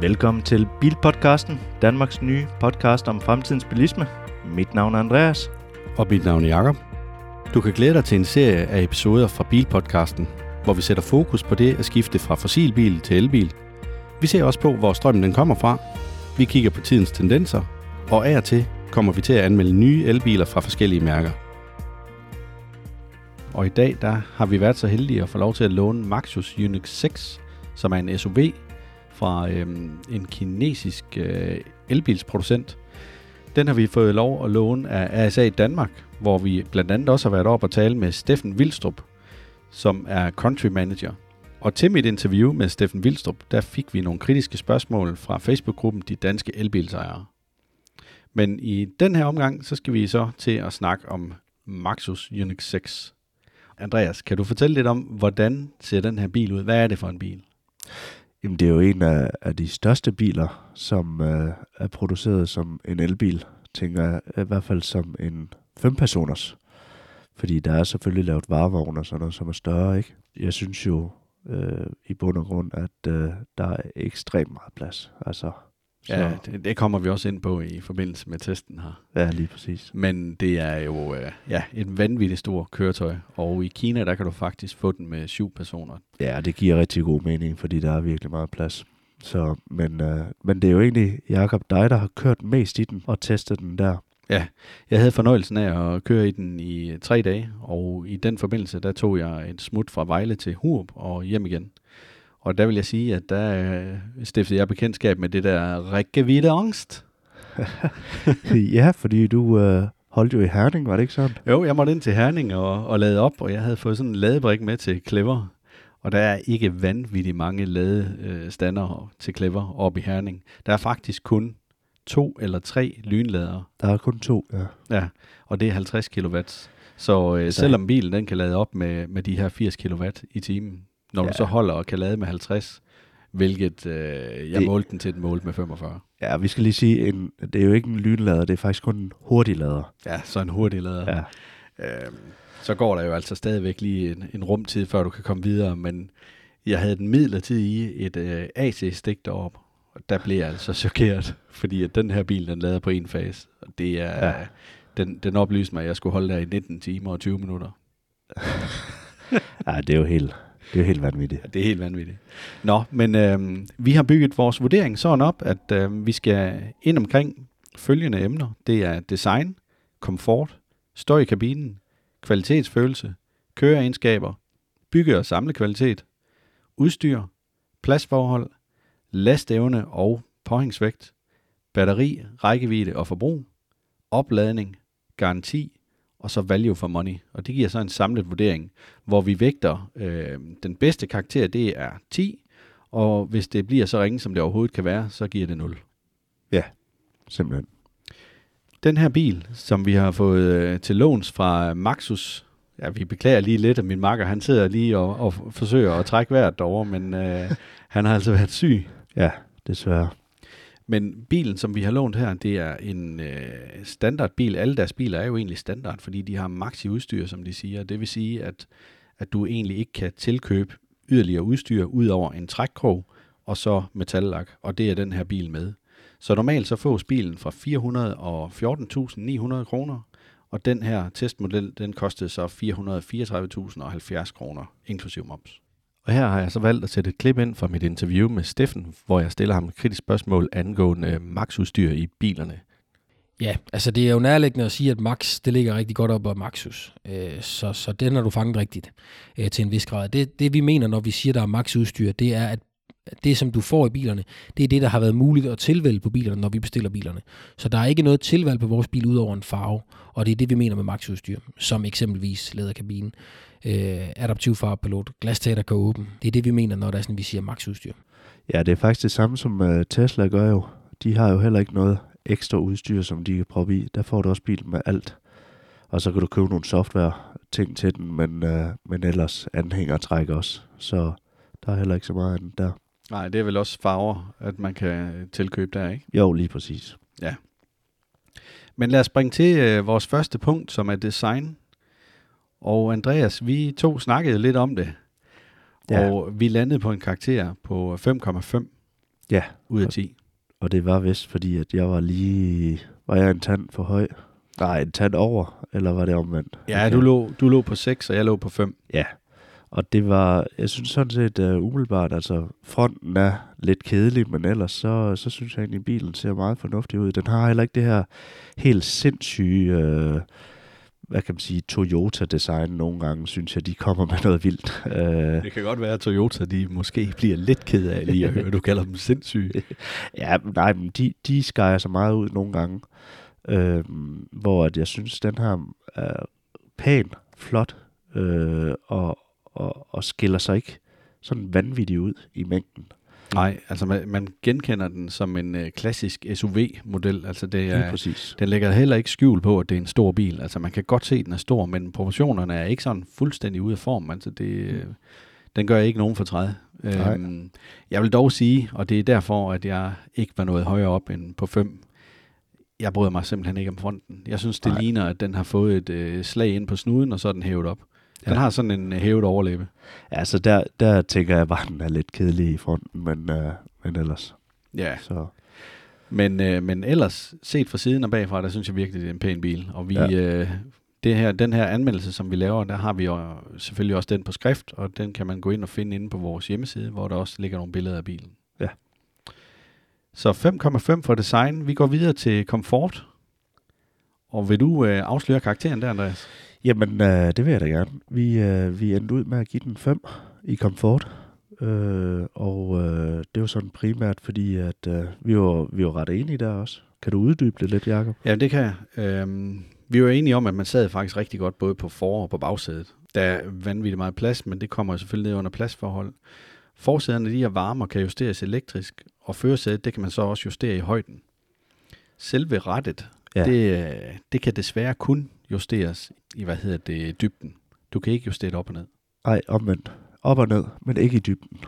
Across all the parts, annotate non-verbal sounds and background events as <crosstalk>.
Velkommen til Bilpodcasten, Danmarks nye podcast om fremtidens bilisme. Mit navn er Andreas. Og mit navn er Jakob. Du kan glæde dig til en serie af episoder fra Bilpodcasten, hvor vi sætter fokus på det at skifte fra fossilbil til elbil. Vi ser også på, hvor strømmen den kommer fra. Vi kigger på tidens tendenser, og af og til kommer vi til at anmelde nye elbiler fra forskellige mærker. Og i dag der har vi været så heldige at få lov til at låne Maxus Unix 6, som er en SUV fra øh, en kinesisk øh, elbilsproducent. Den har vi fået lov at låne af ASA i Danmark, hvor vi blandt andet også har været op og tale med Steffen Vilstrup, som er country manager. Og til mit interview med Steffen Vilstrup, der fik vi nogle kritiske spørgsmål fra Facebook-gruppen De Danske Elbilsejere. Men i den her omgang, så skal vi så til at snakke om Maxus Unix 6. Andreas, kan du fortælle lidt om, hvordan ser den her bil ud? Hvad er det for en bil? Jamen, det er jo en af, af de største biler, som øh, er produceret som en elbil, tænker jeg, i hvert fald som en fempersoners. Fordi der er selvfølgelig lavet varevogne og sådan noget, som er større, ikke? Jeg synes jo øh, i bund og grund, at øh, der er ekstremt meget plads. Altså, så. Ja, det, det kommer vi også ind på i forbindelse med testen her. Ja, lige præcis. Men det er jo øh, ja, et vanvittigt stort køretøj, og i Kina, der kan du faktisk få den med syv personer. Ja, det giver rigtig god mening, fordi der er virkelig meget plads. Så, men, øh, men det er jo egentlig, Jakob, dig, der har kørt mest i den og testet den der. Ja, jeg havde fornøjelsen af at køre i den i tre dage, og i den forbindelse, der tog jeg et smut fra Vejle til Hurup og hjem igen. Og der vil jeg sige, at der øh, stiftede jeg bekendtskab med det der rækkevidde angst. <laughs> ja, fordi du øh, holdt jo i Herning, var det ikke sådan? Jo, jeg måtte ind til Herning og, og lade op, og jeg havde fået sådan en ladebrik med til Clever. Og der er ikke vanvittigt mange ladestander øh, til Clever oppe i Herning. Der er faktisk kun to eller tre lynladere. Der er kun to, ja. Ja, og det er 50 kW. Så øh, selvom bilen den kan lade op med, med de her 80 kW i timen, når ja. du så holder og kan lade med 50, hvilket øh, jeg det, målte den til, den målte med 45. Ja, vi skal lige sige, en, det er jo ikke en lynlader, det er faktisk kun en hurtig lader. Ja, så en hurtig lader. Ja. Øhm, så går der jo altså stadigvæk lige en, en rumtid, før du kan komme videre, men jeg havde den midlertid i et øh, AC-stik deroppe, og der blev jeg altså chokeret, fordi at den her bil, den lader på en fase, og det er, ja. den, den oplyste mig, at jeg skulle holde der i 19 timer og 20 minutter. <laughs> ja, det er jo helt, det er helt vanvittigt. Ja, det er helt vanvittigt. Nå, men øh, vi har bygget vores vurdering sådan op, at øh, vi skal ind omkring følgende emner. Det er design, komfort, støj i kabinen, kvalitetsfølelse, køreegenskaber, bygge- og samlekvalitet, udstyr, pladsforhold, lastevne og påhængsvægt, batteri, rækkevidde og forbrug, opladning, garanti og så value for money. Og det giver så en samlet vurdering, hvor vi vægter øh, den bedste karakter, det er 10, og hvis det bliver så ringe, som det overhovedet kan være, så giver det 0. Ja, simpelthen. Den her bil, som vi har fået øh, til låns fra Maxus, ja, vi beklager lige lidt, at min makker, han sidder lige og, og forsøger at trække vejret derovre, men øh, <laughs> han har altså været syg. Ja, desværre. Men bilen, som vi har lånt her, det er en øh, standardbil. Alle deres biler er jo egentlig standard, fordi de har maxi udstyr, som de siger. Det vil sige, at, at du egentlig ikke kan tilkøbe yderligere udstyr ud over en trækkrog og så metallak, og det er den her bil med. Så normalt så fås bilen fra 414.900 kroner, og den her testmodel, den kostede så 434.070 kroner, inklusiv moms. Og her har jeg så valgt at sætte et klip ind fra mit interview med Steffen, hvor jeg stiller ham et kritisk spørgsmål angående øh, maxudstyr i bilerne. Ja, altså det er jo nærliggende at sige, at Max, det ligger rigtig godt op af Maxus. Øh, så, så den har du fanget rigtigt øh, til en vis grad. Det, det vi mener, når vi siger, der er Max-udstyr, det er, at det, som du får i bilerne, det er det, der har været muligt at tilvælge på bilerne, når vi bestiller bilerne. Så der er ikke noget tilvalg på vores bil ud over en farve, og det er det, vi mener med maxudstyr, som eksempelvis læderkabinen øh, adaptiv farvepilot, glastater kan åbne. Det er det, vi mener, når der er sådan, vi siger maxudstyr. Ja, det er faktisk det samme, som øh, Tesla gør jo. De har jo heller ikke noget ekstra udstyr, som de kan proppe i. Der får du også bilen med alt. Og så kan du købe nogle software-ting til den, men, øh, men ellers anhænger træk også. Så der er heller ikke så meget andet der. Nej, det er vel også farver, at man kan tilkøbe der, ikke? Jo, lige præcis. Ja. Men lad os springe til uh, vores første punkt, som er design. Og Andreas, vi to snakkede lidt om det, ja. og vi landede på en karakter på 5,5. Ja, ud af 10. og det var vist fordi, at jeg var lige... Var jeg en tand for høj? Nej, en tand over, eller var det omvendt? Ja, Okay. du lå, du lå på 6, og jeg lå på 5. Ja, og det var, jeg synes sådan set uh, umiddelbart, altså fronten er lidt kedelig, men ellers så, så synes jeg egentlig, at bilen ser meget fornuftig ud. Den har heller ikke det her helt sindssyge, uh, hvad kan man sige, Toyota-design nogle gange, synes jeg, de kommer med noget vildt. Uh, Det kan godt være, at Toyota de måske bliver lidt ked af lige at høre, du kalder dem sindssyge. <laughs> ja, nej, men de, de skærer sig meget ud nogle gange, uh, hvor at jeg synes, den her er pæn, flot, uh, og, og, og skiller sig ikke sådan vanvittigt ud i mængden. Nej, altså man, man genkender den som en øh, klassisk SUV-model. Altså det er, præcis. den lægger heller ikke skjul på, at det er en stor bil. Altså man kan godt se, at den er stor, men proportionerne er ikke sådan fuldstændig ude af form. Altså det, øh, den gør ikke nogen fortræd. Nej. Øhm, jeg vil dog sige, og det er derfor, at jeg ikke var noget højere op end på 5. Jeg bryder mig simpelthen ikke om fronten. Jeg synes, det Nej. ligner, at den har fået et øh, slag ind på snuden, og så er den hævet op. Den Ja. har sådan en øh, hævet overlæbe. Altså, der, der tænker jeg bare, at den er lidt kedelig i fronten, men, øh, men ellers. Ja, Så Men, øh, men ellers, set fra siden og bagfra, der synes jeg virkelig, det er en pæn bil. Og vi, Ja. ja. øh, det her, den her anmeldelse, som vi laver, der har vi jo selvfølgelig også den på skrift, og den kan man gå ind og finde inde på vores hjemmeside, hvor der også ligger nogle billeder af bilen. Ja. Så 5,5 for design. Vi går videre til komfort. Og vil du øh, afsløre karakteren der, Andreas? Jamen, øh, det vil jeg da gerne. Vi, øh, vi endte ud med at give den 5 i komfort. Øh, og øh, det var sådan primært, fordi at, øh, vi, var, vi var ret enige der også. Kan du uddybe det lidt, Jacob? Ja, det kan jeg. Øhm, vi var enige om, at man sad faktisk rigtig godt både på for- og på bagsædet. Der er vanvittigt meget plads, men det kommer jo selvfølgelig ned under pladsforhold. Forsæderne de er varme og kan justeres elektrisk, og førersædet det kan man så også justere i højden. Selve rettet, Ja. ja. det, øh, det kan desværre kun justeres i, hvad hedder det, dybden. Du kan ikke justere op og ned. Ej, omvendt. Op og ned, men ikke i dybden.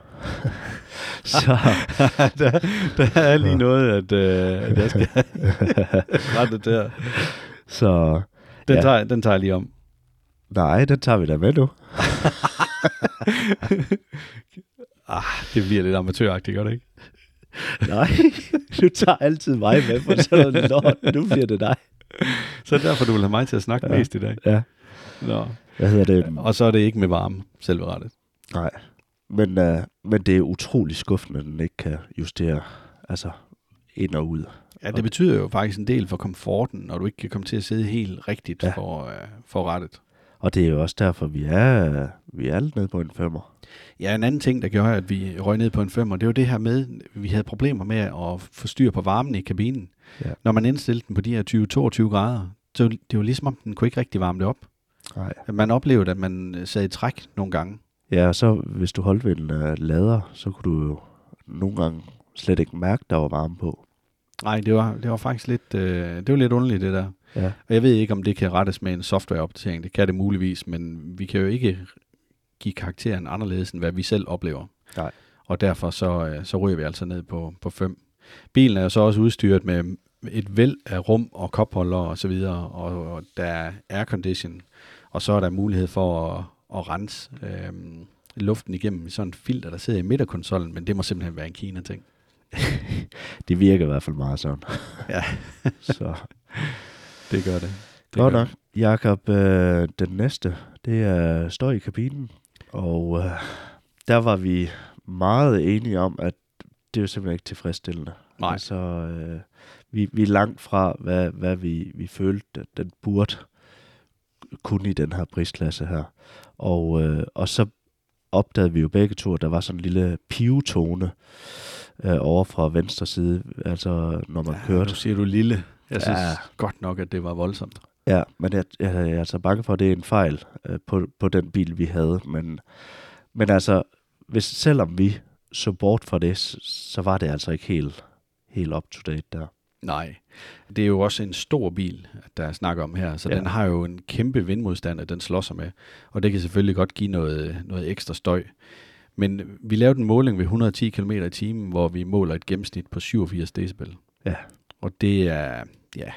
<laughs> så der, der er lige noget, at, øh, at jeg skal <laughs> rette der. så Den, Ja. ja. tager, den tager jeg lige om. nej, den tager vi da med nu. <laughs> Ah, det bliver lidt amatøragtigt, gør det ikke? Nej, du tager altid mig med på sådan noget lort. Nu bliver det dig. <laughs> Så er det derfor, du vil have mig til at snakke Ja. mest i dag. Ja, Nå. hvad hedder det? Og så er det ikke med varme, selve rettet. Nej, men, øh, men det er utrolig skuffende, at den ikke kan justere altså ind og ud. Ja, det betyder jo faktisk en del for komforten, når du ikke kan komme til at sidde helt rigtigt Ja. ja. for, øh, for rettet. Og det er jo også derfor, vi er, vi er lidt nede på en femmer. Ja, en anden ting, der gjorde, at vi røg ned på en femmer, det var det her med, at vi havde problemer med at få styr på varmen i kabinen. Ja. Når man indstillede den på de her 20-22 grader, så det var ligesom om, den kunne ikke rigtig varme det op. Nej. Man oplevede, at man øh, sad i træk nogle gange. Ja, og så hvis du holdt ved en uh, lader, så kunne du jo nogle gange slet ikke mærke, der var varme på. Nej, det var, det var faktisk lidt, øh, det var lidt underligt, det der. Ja. Og jeg ved ikke, om det kan rettes med en softwareopdatering. Det kan det muligvis, men vi kan jo ikke give karakteren anderledes, end hvad vi selv oplever. Nej. Og derfor så, øh, så ryger vi altså ned på, på 5. Bilen er jo så også udstyret med et væld af rum og kopholder og så videre, og, og der er aircondition, og så er der mulighed for at, at rense øh, luften igennem sådan et filter, der sidder i midterkonsollen, men det må simpelthen være en Kina-ting. <laughs> Det virker i hvert fald meget sådan. Ja. <laughs> så Det gør det. det godt gør nok. Jakob, øh, den næste, det er støj i kabinen. Og øh, der var vi meget enige om, at det er jo simpelthen ikke tilfredsstillende. Nej. Altså, øh, vi, vi er langt fra, hvad, hvad vi, vi følte, at den burde kunne i den her prisklasse her. Og, øh, og så opdagede vi jo begge to, at der var sådan en lille pivetone øh, over fra venstre side, altså når man Ja, kørte. Nu siger du lille. Jeg synes Ja. godt nok, at det var voldsomt. Ja, men jeg, jeg, jeg er altså bange for, at det er en fejl øh, på, på den bil, vi havde. Men, men altså, hvis, selvom vi så bort fra det, så, så var det altså ikke helt, helt up to date der. Nej. Det er jo også en stor bil, der er snak om her, så ja. den har jo en kæmpe vindmodstand, at den slår sig med. Og det kan selvfølgelig godt give noget, noget ekstra støj. Men vi lavede en måling ved 110 km i timen, hvor vi måler et gennemsnit på 87 decibel. Ja. Og det er, ja,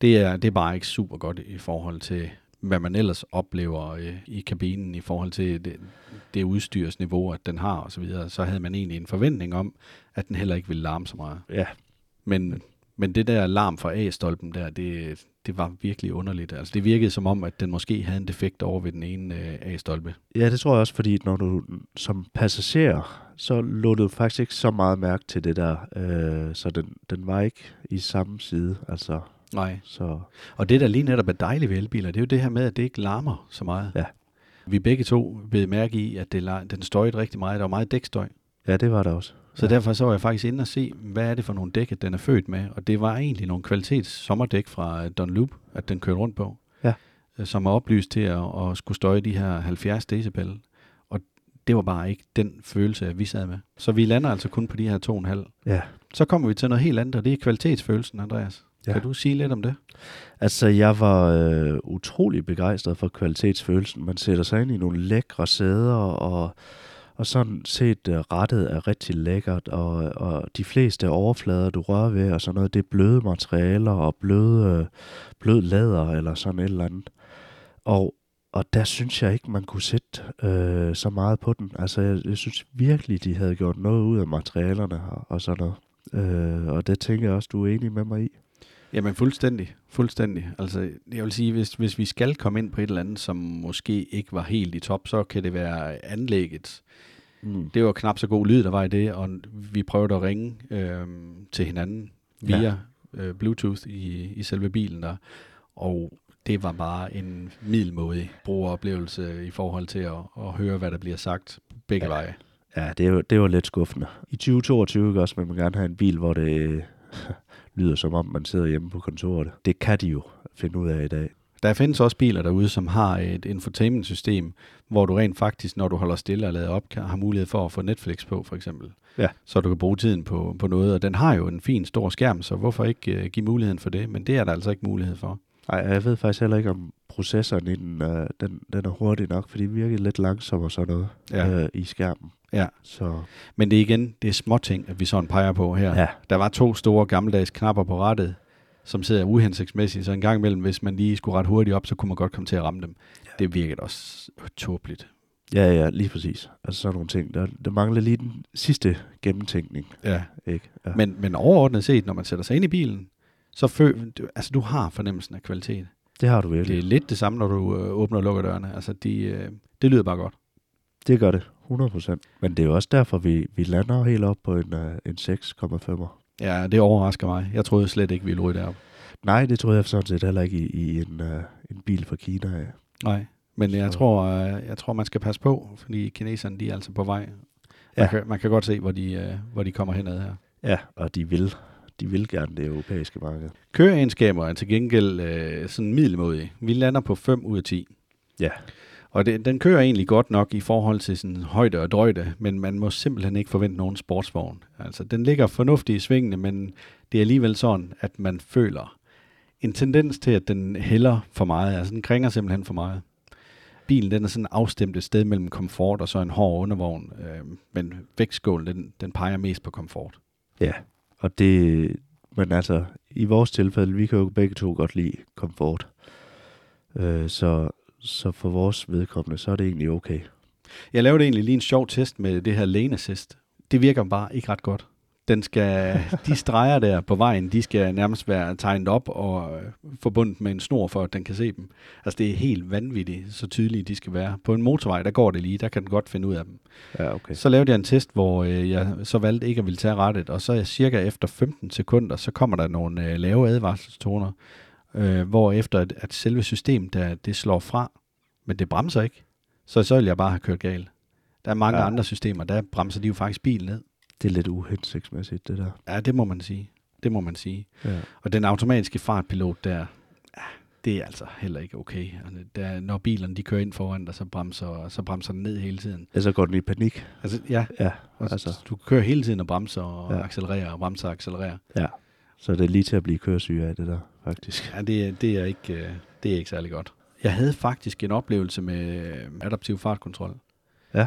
det er, det er bare ikke super godt i forhold til hvad man ellers oplever øh, i kabinen i forhold til det, det udstyrsniveau, at den har osv., så, videre, så havde man egentlig en forventning om, at den heller ikke ville larme så meget. Ja, Men, men det der larm fra A-stolpen der, det, det var virkelig underligt. Altså det virkede som om, at den måske havde en defekt over ved den ene øh, A-stolpe. Ja, det tror jeg også, fordi når du som passager, så lå du faktisk ikke så meget mærke til det der, øh, så den, den var ikke i samme side, altså, Nej. så Og det, der lige netop er dejligt ved elbiler, det er jo det her med, at det ikke larmer så meget. Ja. Vi begge to ved mærke i, at det, den støjede rigtig meget. Der var meget dækstøj. ja, det var der også. Så Ja. derfor så var jeg faktisk inde og se, hvad er det for nogle dæk, at den er født med. Og det var egentlig nogle kvalitets sommerdæk fra øh, Dunlop, at den kørte rundt på. Ja. Øh, Som er oplyst til at, at skulle støje de her 70 decibel. Og det var bare ikke den følelse, vi sad med. Så vi lander altså kun på de her 2,5. Ja, Så kommer vi til noget helt andet, og det er kvalitetsfølelsen, Andreas. Ja. Kan du sige lidt om det? altså jeg var øh, utrolig begejstret for kvalitetsfølelsen. Man sætter sig ind i nogle lækre sæder, og, og sådan set øh, rettet er rigtig lækkert, og, og de fleste overflader, du rører ved, og sådan noget, det er bløde materialer og bløde, øh, blød læder eller sådan et eller andet. Og, og der synes jeg ikke, man kunne sætte øh, så meget på den. Altså, jeg, jeg synes virkelig, de havde gjort noget ud af materialerne og, og sådan noget. Øh, og det tænker jeg også, du er enig med mig i. Jamen fuldstændig, fuldstændig. Altså, jeg vil sige, hvis, hvis vi skal komme ind på et eller andet, som måske ikke var helt i top, så kan det være anlægget. Mm. Det var knap så god lyd, der var i det, og vi prøvede at ringe øh, til hinanden via Ja. øh, Bluetooth i, i selve bilen der, og det var bare en middelmådig brugeroplevelse i forhold til at, at høre, hvad der bliver sagt begge Ja. ja. veje. Ja, det, jo- det var lidt skuffende. I 2022 ikke også, vil man gerne have en bil, hvor det <laughs> lyder som om, man sidder hjemme på kontoret. Det kan de jo finde ud af i dag. Der findes også biler derude, som har et infotainment-system, hvor du rent faktisk, når du holder stille og lader op, kan, har mulighed for at få Netflix på, for eksempel. Ja. Så du kan bruge tiden på, på noget, og den har jo en fin stor skærm, så hvorfor ikke uh, give muligheden for det? Men det er der altså ikke mulighed for. Nej, jeg ved faktisk heller ikke, om processoren i den, øh, den, den er hurtig nok, fordi den virker lidt langsom og sådan noget Ja. øh, i skærmen. Ja. Så Men det er igen, det er små ting, at vi sådan peger på her. ja, Der var to store gammeldags knapper på rettet, som sidder uhensigtsmæssigt, så en gang imellem, hvis man lige skulle ret hurtigt op, så kunne man godt komme til at ramme dem. Ja. Det virkede også tåbeligt. ja, ja, lige præcis. Altså sådan nogle ting. Der, der mangler lige den sidste gennemtænkning, Ja. ikke? Ja. Men, men overordnet set, når man sætter sig ind i bilen, så du, altså, du har fornemmelsen af kvalitet. det har du virkelig. Det er lidt det samme, når du øh, åbner og lukker dørene. Altså, de, øh, det lyder bare godt. Det gør det, 100%. Men det er jo også derfor, vi, vi lander helt op på en, uh, en 6,5'er. Ja, det overrasker mig. Jeg troede slet ikke, vi ville ryge derop. Nej, det troede jeg sådan set heller ikke i, i en, uh, en bil fra Kina. Ja. Nej, men jeg tror, øh, jeg tror, man skal passe på, fordi kineserne, de er altså på vej. Man, Ja. kan, man kan godt se, hvor de, øh, hvor de kommer henad her. ja, og de vil, de vil gerne det europæiske marked. Køreegenskaber er til gengæld øh, sådan middelmodige. Vi lander på 5 ud af 10. Ja, og det, den kører egentlig godt nok i forhold til sådan højde og drøjde, men man må simpelthen ikke forvente nogen sportsvogn. Altså, den ligger fornuftigt i svingene, men det er alligevel sådan, at man føler en tendens til, at den hælder for meget. Altså, den kringer simpelthen for meget. Bilen den er sådan afstemt et sted mellem komfort og så en hård undervogn, øh, men vægtskålen den, den peger mest på komfort. ja. Og det, men altså, i vores tilfælde, vi kan jo begge to godt lide komfort. Øh, så, så for vores vedkommende, så er det egentlig okay. Jeg lavede egentlig lige en sjov test med det her lane assist. Det virker bare ikke ret godt. Den skal, <laughs> de streger der på vejen, de skal nærmest være tegnet op og øh, forbundet med en snor, for at den kan se dem. Altså det er helt vanvittigt, så tydelige de skal være. På en motorvej, der går det lige, der kan den godt finde ud af dem. Ja, okay. Så lavede jeg en test, hvor øh, jeg så valgte ikke at ville tage rettet, og så cirka efter 15 sekunder, så kommer der nogle øh, lave advarselstoner, øh, hvor efter at, at selve systemet, der, det slår fra, men det bremser ikke, så så vil jeg bare have kørt galt. Der er mange Ja. andre systemer, der bremser de jo faktisk bilen ned. Det er lidt uhensigtsmæssigt, det der. Ja, det må man sige. Det må man sige. Ja. Og den automatiske fartpilot der, ja, det er altså heller ikke okay. Altså, Der, når bilerne de kører ind foran dig, så bremser, så bremser den ned hele tiden. Ja, så går den i panik. Altså, ja, Ja, altså. du kører hele tiden og bremser og ja. accelererer og bremser og accelererer. ja. Så det er lige til at blive køresyge af det der, faktisk. Ja, det, er- det, er ikke, øh, det er ikke særlig godt. Jeg havde faktisk en oplevelse med øh, adaptiv fartkontrol. Ja.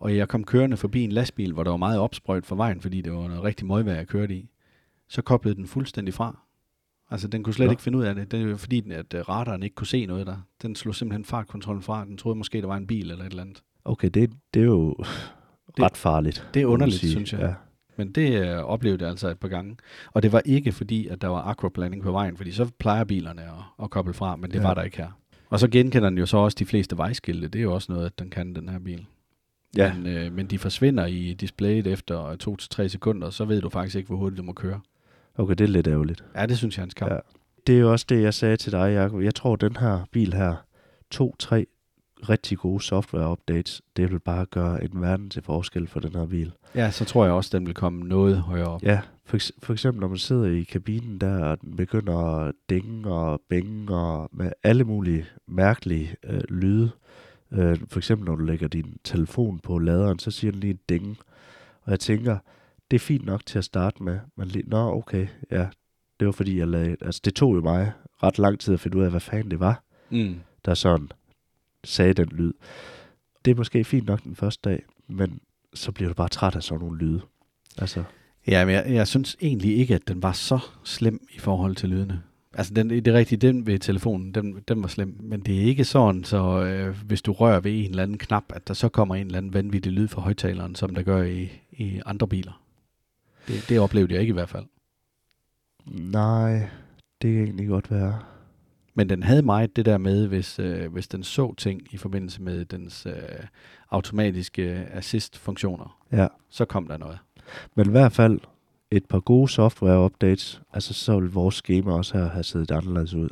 Og jeg kom kørende forbi en lastbil, hvor der var meget opsprøjt for vejen, fordi det var noget rigtig møgvejr, jeg kørte i. Så koblede den fuldstændig fra. Altså, den kunne slet Nå. ikke finde ud af det. Det jo fordi, den- at øh, radaren ikke kunne se noget der. Den slog simpelthen fartkontrollen fra. Den troede måske, der var en bil eller et eller andet. Okay, det, det er jo Det- ret farligt. det er underligt, synes jeg. Ja. Men det øh, oplevede jeg altså et par gange. Og det var ikke fordi, at der var aquaplaning på vejen, fordi så plejer bilerne at, at koble fra, men det Ja. var der ikke her. Og så genkender den jo så også de fleste vejskilte. Det er jo også noget, at den kan, den her bil. ja. Men, øh, men de forsvinder i displayet efter 2-3 sekunder, så ved du faktisk ikke, hvor hurtigt du må køre. Okay, det er lidt ærgerligt. Ja, det synes jeg er en skam. Ja. Det er jo også det, jeg sagde til dig, Jacob. Jeg tror, den her bil her, to-tre rigtig gode software-updates, det vil bare gøre en verden til forskel for den her bil. Ja, så tror jeg også, den vil komme noget højere op. Ja, for, for eksempel når man sidder i kabinen der, og den begynder at dænge og bænge og med alle mulige mærkelige øh, lyde. Øh, for eksempel når du lægger din telefon på laderen, så siger den lige en dænge. Og jeg tænker, det er fint nok til at starte med. Men lige, nå okay, ja, det var fordi jeg lagde, altså det tog jo mig ret lang tid at finde ud af, hvad fanden det var, Mm. der sådan sagde den lyd. Det er måske fint nok den første dag, men så bliver du bare træt af sådan nogle lyde. Altså, Ja, men jeg, jeg synes egentlig ikke, at den var så slem i forhold til lydene. Altså, den, det er rigtigt, den ved telefonen, den, den var slem. Men det er ikke sådan, så øh, hvis du rører ved en eller anden knap, at der så kommer en eller anden vanvittig lyd fra højtaleren, som der gør i, i andre biler. Det, det oplevede jeg ikke i hvert fald. nej, det kan egentlig godt være. Men den havde meget det der med, hvis, øh, hvis den så ting i forbindelse med dens øh, automatiske assist-funktioner, Ja. så kom der noget. Men i hvert fald et par gode software-updates, altså så vil vores schema også her have set anderledes ud.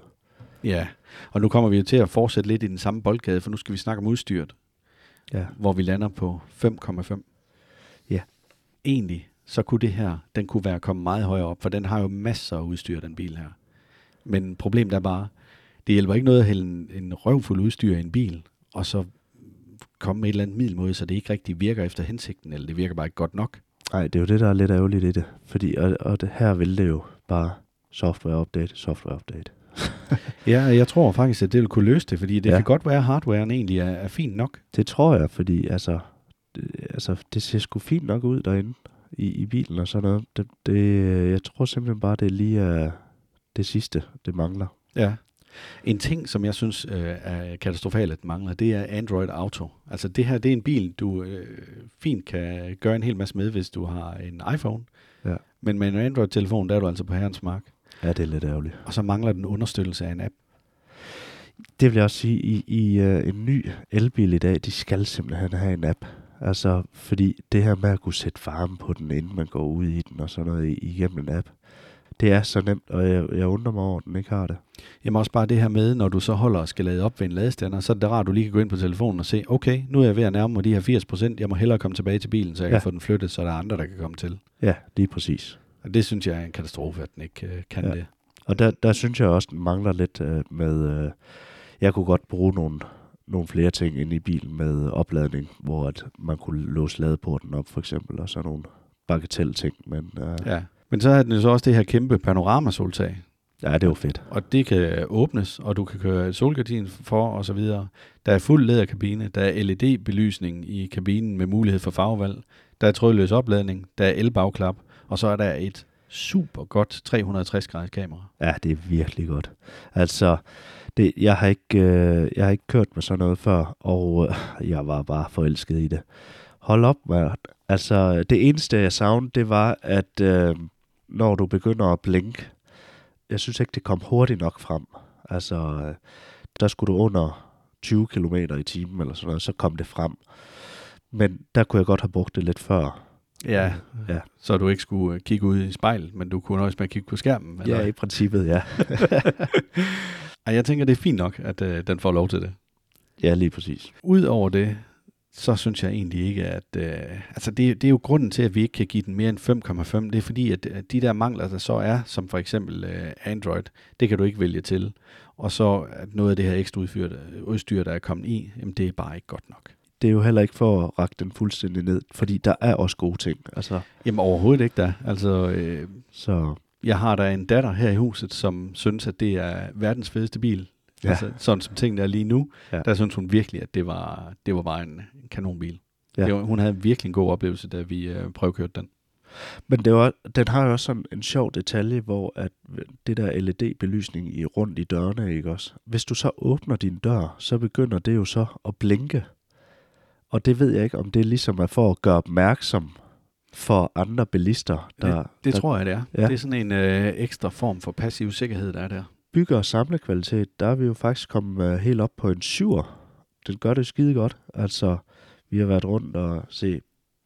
Ja, og nu kommer vi jo til at fortsætte lidt i den samme boldgade, for nu skal vi snakke om udstyret. Ja. hvor vi lander på 5,5. Ja. Egentlig, så kunne det her, den kunne være kommet meget højere op, for den har jo masser af udstyr, den bil her. Men problemet er bare, det hjælper ikke noget at hælde en, en røvfuld udstyr i en bil, og så komme med et eller andet middelmåde, så det ikke rigtig virker efter hensigten, eller det virker bare ikke godt nok. Nej, det er jo det, der er lidt ærgerligt i det. Fordi, og, og det, her vil det jo bare software-update, software-update. <laughs> Ja, jeg tror faktisk, at det vil kunne løse det, fordi det ja. kan godt være, at hardwaren egentlig er, er fint nok. Det tror jeg, fordi altså, det, altså, det ser sgu fint nok ud derinde i, i bilen og sådan noget. Det, det, jeg tror simpelthen bare, det lige er det sidste, det mangler. Ja. En ting, som jeg synes øh, er katastrofalt, at mangler, det er Android Auto. Altså det her, det er en bil, du øh, fint kan gøre en hel masse med, hvis du har en iPhone. Ja. Men med en Android-telefon, der er du altså på herrens mark. Ja, det er lidt ærgerligt. Og så mangler den understøttelse af en app. Det vil jeg også sige, i, i uh, en ny elbil i dag, de skal simpelthen have en app. Altså, fordi det her med at kunne sætte varme på den, inden man går ud i den og sådan noget i- igennem en app, det er så nemt, og jeg, jeg undrer mig over, at den ikke har det. Jamen også bare det her med, når du så holder og skal lade op ved en ladestander, så er det rart, at du lige kan gå ind på telefonen og se, okay, nu er jeg ved at nærme mig de her 80%, jeg må hellere komme tilbage til bilen, så jeg Ja. kan få den flyttet, så der er andre, der kan komme til. Ja, lige præcis. Og det synes jeg er en katastrofe, at den ikke øh, kan Ja. det. Og der, der synes jeg også, den mangler lidt øh, med... Øh, jeg kunne godt bruge nogle, nogle flere ting ind i bilen med opladning, hvor at man kunne låse ladeporten op, for eksempel, og sådan nogle bagatell-ting. Men øh, ja. Men så er den jo så også det her kæmpe panoramasoltag. ja, det var fedt. Og det kan åbnes, og du kan køre solgardin for og så videre. Der er fuld læderkabine, der er LED-belysning i kabinen med mulighed for farvevalg. Der er trådløs opladning, der er elbagklap, og så er der et super godt 360 graders kamera. Ja, det er virkelig godt. Altså, det, jeg, har ikke, øh, jeg har ikke kørt med sådan noget før, og øh, jeg var bare forelsket i det. Hold op, man. Altså, det eneste, jeg savnede, det var, at øh, når du begynder at blinke, jeg synes ikke, det kom hurtigt nok frem. Altså, der skulle du under 20 km i timen eller sådan noget, så kom det frem. Men der kunne jeg godt have brugt det lidt før. Ja, Ja. så du ikke skulle øh, kigge ud i spejlet, men du kunne nøjes med at kigge på skærmen. Ja, i princippet, ja. <laughs> Ej, jeg tænker, det er fint nok, at øh, den får lov til det. ja, lige præcis. Udover det, så synes jeg egentlig ikke, at... Øh, altså, det, det er jo grunden til, at vi ikke kan give den mere end 5,5. Det er fordi, at, at de der mangler, der så er, som for eksempel øh, Android, det kan du ikke vælge til. Og så at noget af det her ekstra udstyr, udstyr, der er kommet i, jamen, det er bare ikke godt nok. det er jo heller ikke for at række den fuldstændig ned, fordi der er også gode ting. Altså, Jamen overhovedet ikke da. Altså, øh, så jeg har da en datter her i huset, som synes, at det er verdens fedeste bil. Ja. Altså, sådan som tingene er lige nu, Ja. der synes hun virkelig, at det var, det var bare en, kanonbil. Ja. Det var, hun havde virkelig en god oplevelse, da vi øh, prøvekørte den. Men det var, den har jo også sådan en sjov detalje, hvor at det der LED-belysning i rundt i dørene, ikke også? Hvis du så åbner din dør, så begynder det jo så at blinke. Og det ved jeg ikke, om det ligesom er for at gøre opmærksom for andre bilister, der, det, det der tror jeg, det er. Ja. Det er sådan en øh, ekstra form for passiv sikkerhed, der er der. Bygger og samlekvalitet, der er vi jo faktisk kommet øh, helt op på en syver. Den gør det skide godt. Altså, vi har været rundt og se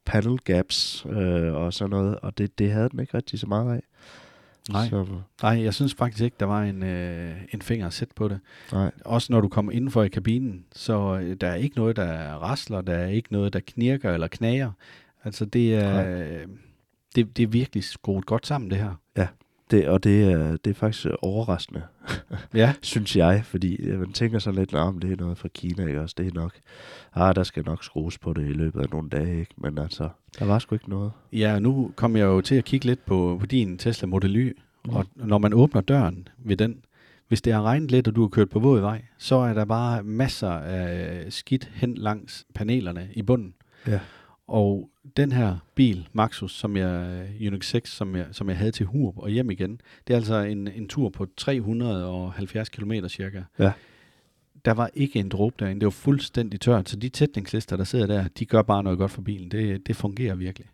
panel gaps øh, og sådan noget, og det, det havde den ikke rigtig så meget af. Nej. Så, Nej, jeg synes faktisk ikke, der var en, øh, en finger at sætte på det. nej. Også når du kommer indenfor i kabinen, så øh, der er ikke noget, der rasler, der er ikke noget, der knirker eller knager. Altså det er, øh, det, det er virkelig skruet godt sammen, det her. Det, og det er, det er faktisk overraskende, <laughs> Ja, synes jeg, fordi man tænker så lidt, om det er noget fra Kina, ikke også? Det er nok, ah, der skal nok skrues på det i løbet af nogle dage, ikke? Men altså, der var sgu ikke noget. ja nu kom jeg jo til at kigge lidt på, på din Tesla Model Y, Mm. og når man åbner døren ved den, hvis det har regnet lidt, og du har kørt på våd vej, så er der bare masser af skidt hen langs panelerne i bunden. Ja. Og den her bil, Maxus, som jeg, Unix 6, som jeg, som jeg havde til Hurup og hjem igen, det er altså en, en tur på 370 km cirka. Ja. Der var ikke en dråbe derinde. Det var fuldstændig tørt. Så de tætningslister, der sidder der, de gør bare noget godt for bilen. Det, det fungerer virkelig.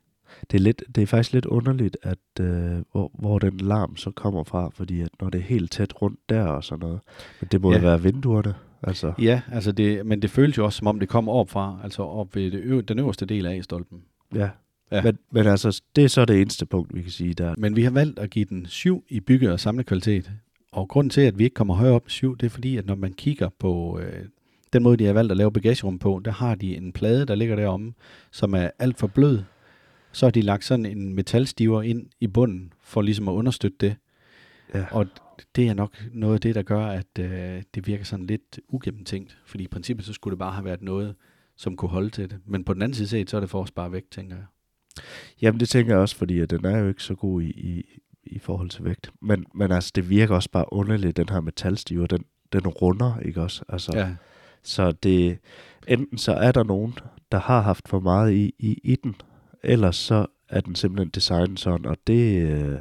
Det er, lidt, det er faktisk lidt underligt, at øh, hvor, hvor den larm så kommer fra, fordi at når det er helt tæt rundt der og sådan noget, men det må ja. Ja. være vinduerne, altså. Ja, altså det, men det føles jo også, som om det kommer op fra, altså op ved det øv, den øverste del af A-stolpen. Ja. ja. Ja. Men, men altså, det er så det eneste punkt, vi kan sige der. Men vi har valgt at give den 7 i bygge- og samlekvalitet. Og grunden til, at vi ikke kommer højere op 7, det er fordi, at når man kigger på øh, den måde, de har valgt at lave bagagerum på, der har de en plade, der ligger deromme, som er alt for blød. Så har de lagt sådan en metalstiver ind i bunden, for ligesom at understøtte det. Ja. Og det er nok noget af det, der gør, at øh, det virker sådan lidt ugennemtænkt. Fordi i princippet, så skulle det bare have været noget, som kunne holde til det. Men på den anden side set, så er det for at spare vægt, tænker jeg. Jamen, det tænker jeg også, fordi at den er jo ikke så god i, i, i forhold til vægt. Men, men altså, det virker også bare underligt, den her metalstiver, den, den runder, ikke også? Altså, Ja, Så det, enten så er der nogen, der har haft for meget i, i, i den, ellers så er den simpelthen designet sådan, og det, øh,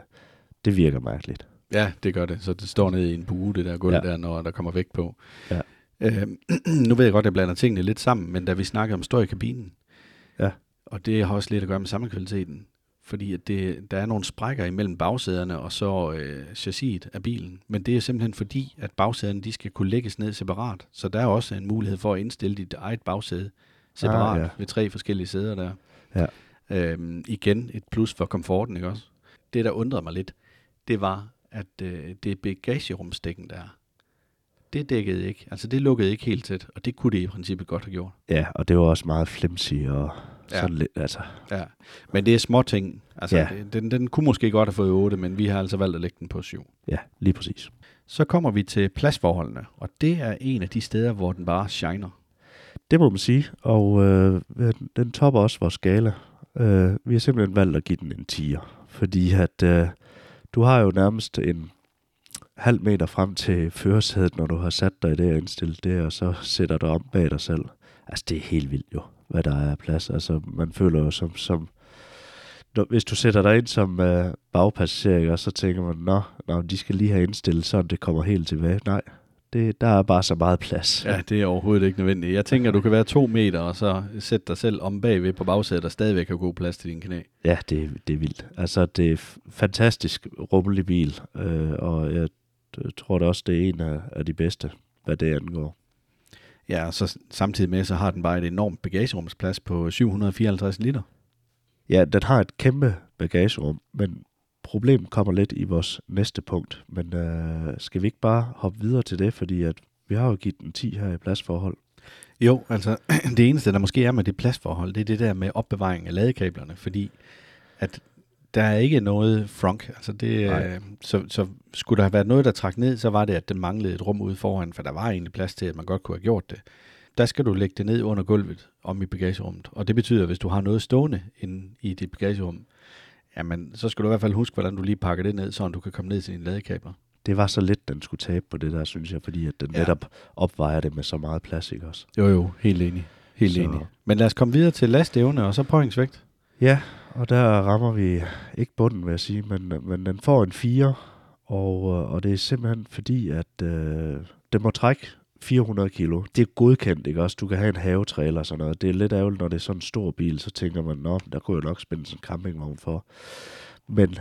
det virker mærkeligt. Ja, det gør det. Så det står nede i en bue, det der gulv Ja. der, når der kommer vægt på. Ja. Øhm, <clears throat> nu ved jeg godt, at jeg blander tingene lidt sammen, men da vi snakkede om støj i kabinen, Ja. og det har også lidt at gøre med sammenkvaliteten, fordi at det, der er nogle sprækker imellem bagsæderne og så øh, chassiset af bilen. Men det er simpelthen fordi, at bagsæderne de skal kunne lægges ned separat. Så der er også en mulighed for at indstille dit eget bagsæde separat Ah, ja. ved tre forskellige sæder der. Ja. Øhm, igen et plus for komforten, ikke også? Det, der undrede mig lidt, det var, at øh, det er bagagerumsdækken, der er. Det dækkede ikke, altså det lukkede ikke helt tæt, og det kunne det i princippet godt have gjort. Ja, og det var også meget flimsy og Ja. sådan lidt, altså. Ja, men det er små ting. Altså, Ja. ja. den, den kunne måske godt have fået 8, men vi har altså valgt at lægge den på 7. Ja, lige præcis. Så kommer vi til pladsforholdene, og det er en af de steder, hvor den bare shiner. Det må man sige, og øh, den- den topper også vores skala. Øh, vi har simpelthen valgt at give den en 10'er, fordi at øh, du har jo nærmest en halv meter frem til førersædet, når du har sat dig i det og indstillet det, og så sætter du om bag dig selv. Altså, det er helt vildt jo, hvad der er af plads. Altså, man føler jo som, som når, hvis du sætter dig ind som øh, bagpassager, ikke, så tænker man, nå, nå, de skal lige have indstillet, så det kommer helt tilbage. Nej, det, der er bare så meget plads. Ja, det er overhovedet ikke nødvendigt. Jeg tænker, du kan være to meter, og så sætte dig selv om bagved på bagsædet, og stadigvæk have god plads til din knæ. Ja, det, det er vildt. Altså, det er fantastisk rummelig bil, øh, og jeg tror da også, det er en af, af de bedste, hvad det angår. Ja, og så samtidig med, så har den bare et enormt bagagerumsplads på 754 liter. Ja, den har et kæmpe bagagerum, men problemet kommer lidt i vores næste punkt. Men øh, skal vi ikke bare hoppe videre til det, fordi at vi har jo givet den 10 her i pladsforhold. Jo, altså <clears throat> det eneste, der måske er med det pladsforhold, det er det der med opbevaring af ladekablerne, fordi at der er ikke noget frunk. Altså det, øh, så, så skulle der have været noget, der trak ned, så var det, at den manglede et rum ude foran, for der var egentlig plads til, at man godt kunne have gjort det. Der skal du lægge det ned under gulvet om i bagagerummet, og det betyder, at hvis du har noget stående inde i dit bagagerum, jamen så skal du i hvert fald huske, hvordan du lige pakker det ned, så du kan komme ned til dine ladekabler. Det var så lidt, den skulle tabe på det der, synes jeg, fordi at den Ja. netop opvejer det med så meget plads, ikke også? Jo jo, helt enig. Helt Så- enig. Men lad os komme videre til lastevne og så påhængsvægt. Ja, og der rammer vi ikke bunden, vil jeg sige, men, men den får en 4, og, øh, og det er simpelthen fordi, at øh, den må trække 400 kilo. Det er godkendt, ikke også? Du kan have en havetrailer og sådan noget. Det er lidt ærgerligt, når det er sådan en stor bil, så tænker man, nå, der kunne jo nok spænde sådan en campingvogn for. Men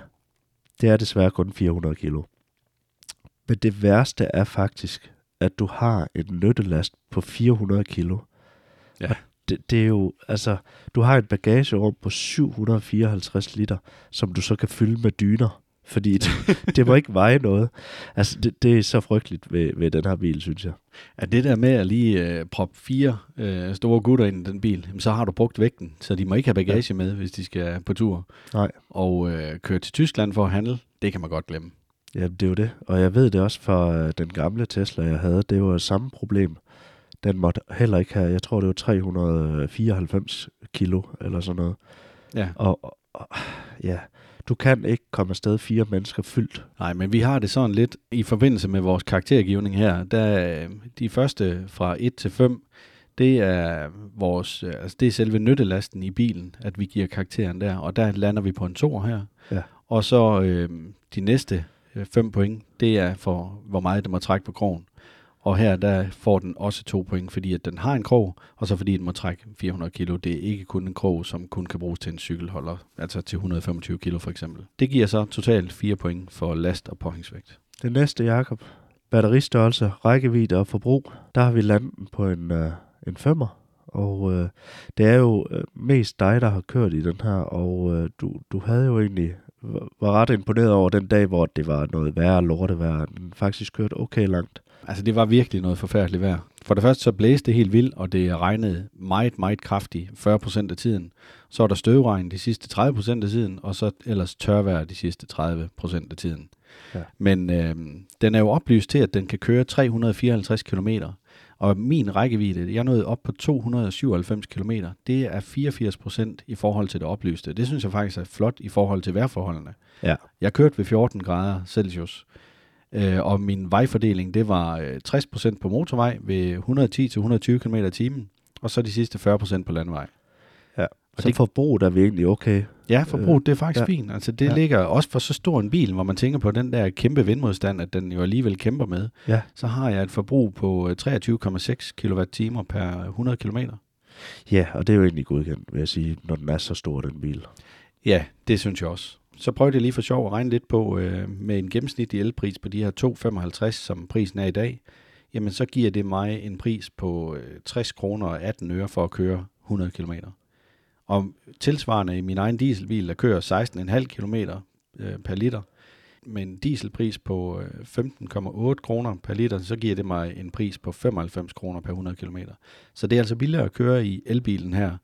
det er desværre kun 400 kilo. Men det værste er faktisk, at du har en nyttelast på 400 kilo. Ja. Og Det, det er jo, altså, du har et bagagerum på 754 liter, som du så kan fylde med dyner, fordi det, det må ikke veje noget. Altså, det, det er så frygteligt ved, ved den her bil, synes jeg. At det der med at lige øh, proppe fire øh, store gutter ind i den bil, jamen, så har du brugt vægten, så de må ikke have bagage med, hvis de skal på tur. Nej. Og øh, køre til Tyskland for at handle, det kan man godt glemme. Ja, det er jo det. Og jeg ved det også fra øh, den gamle Tesla, jeg havde. Det var samme problem. Den måtte heller ikke have, jeg tror det var 394 kilo eller sådan noget. Ja. Og, og ja, du kan ikke komme afsted fire mennesker fyldt. Nej, men vi har det sådan lidt i forbindelse med vores karaktergivning her. Der, øh, de første fra 1 til 5, det er, vores, øh, altså det er selve nyttelasten i bilen, at vi giver karakteren der. Og der lander vi på en 2 her. Ja. Og så øh, de næste 5 point, det er for, hvor meget det må trække på krogen. Og her der får den også to point, fordi at den har en krog, og så fordi den må trække 400 kilo. Det er ikke kun en krog, som kun kan bruges til en cykelholder, altså til 125 kilo for eksempel. Det giver så totalt 4 point for last og påhængsvægt. Det næste, Jakob. Batteristørrelse, rækkevidde og forbrug. Der har vi landet på en, øh, en femmer. Og øh, det er jo øh, mest dig, der har kørt i den her, og øh, du, du havde jo egentlig var ret imponeret over den dag, hvor det var noget værre lortevejr. Den faktisk kørte okay langt. Altså det var virkelig noget forfærdeligt vejr. For det første så blæste det helt vildt, og det regnede meget, meget kraftigt 40% af tiden. Så var der støvregn de sidste 30% af tiden, og så ellers tørvejr de sidste 30% af tiden. Ja. Men øh, den er jo oplyst til, at den kan køre 354 km. Og min rækkevidde, jeg nåede op på 297 km. Det er 84 procent i forhold til det oplyste. Det synes jeg faktisk er flot i forhold til vejrforholdene. Ja. Jeg kørte ved 14 grader Celsius. Øh, og min vejfordeling, det var øh, 60% på motorvej ved 110-120 km i timen, og så de sidste 40% på landvej. Så det- forbruget er vi egentlig okay. Ja, forbruget, det er faktisk ja. fint. Altså, det Ja. ligger også for så stor en bil, hvor man tænker på den der kæmpe vindmodstand, at den jo alligevel kæmper med. Ja. Så har jeg et forbrug på øh, 23,6 kWh per 100 km. Ja, og det er jo egentlig godkendt, vil jeg sige, når den er så stor, den bil. Ja, det synes jeg også. Så prøvede jeg lige for sjov at regne lidt på, øh, med en gennemsnitlig elpris på de her 2,55, som prisen er i dag, jamen så giver det mig en pris på øh, 60 kroner og 18 øre for at køre 100 km. Og tilsvarende i min egen dieselbil, der kører 16,5 km øh, per liter, med en dieselpris på øh, 15,8 kroner per liter, så giver det mig en pris på 95 kroner per 100 km. Så det er altså billigere at køre i elbilen her,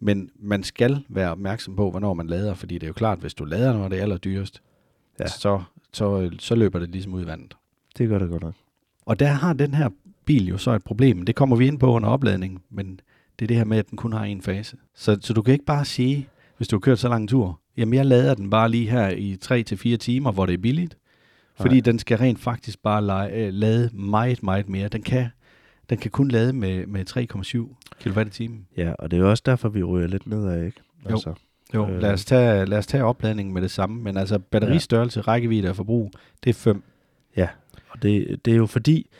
men man skal være opmærksom på, hvornår man lader, fordi det er jo klart, hvis du lader, når det er allerdyrest, ja. Så, så, så løber det ligesom ud i vandet. Det gør det godt nok. Og der har den her bil jo så et problem. Det kommer vi ind på under opladning, men det er det her med, at den kun har en fase. Så, så du kan ikke bare sige, hvis du har kørt så lang tur, jamen jeg lader den bare lige her i 3-4 timer, hvor det er billigt. Fordi Nej. den skal rent faktisk bare lade, lade meget, meget mere. Den kan, den kan kun lade med, med 3,7 kWh timen. Ja, og det er jo også derfor, vi ryger lidt nedad, ikke? Altså, Jo, Øh. lad, os tage, lad os tage opladningen med det samme. Men altså batteristørrelse, ja. rækkevidde og forbrug, det er 5. Og det, det er jo fordi,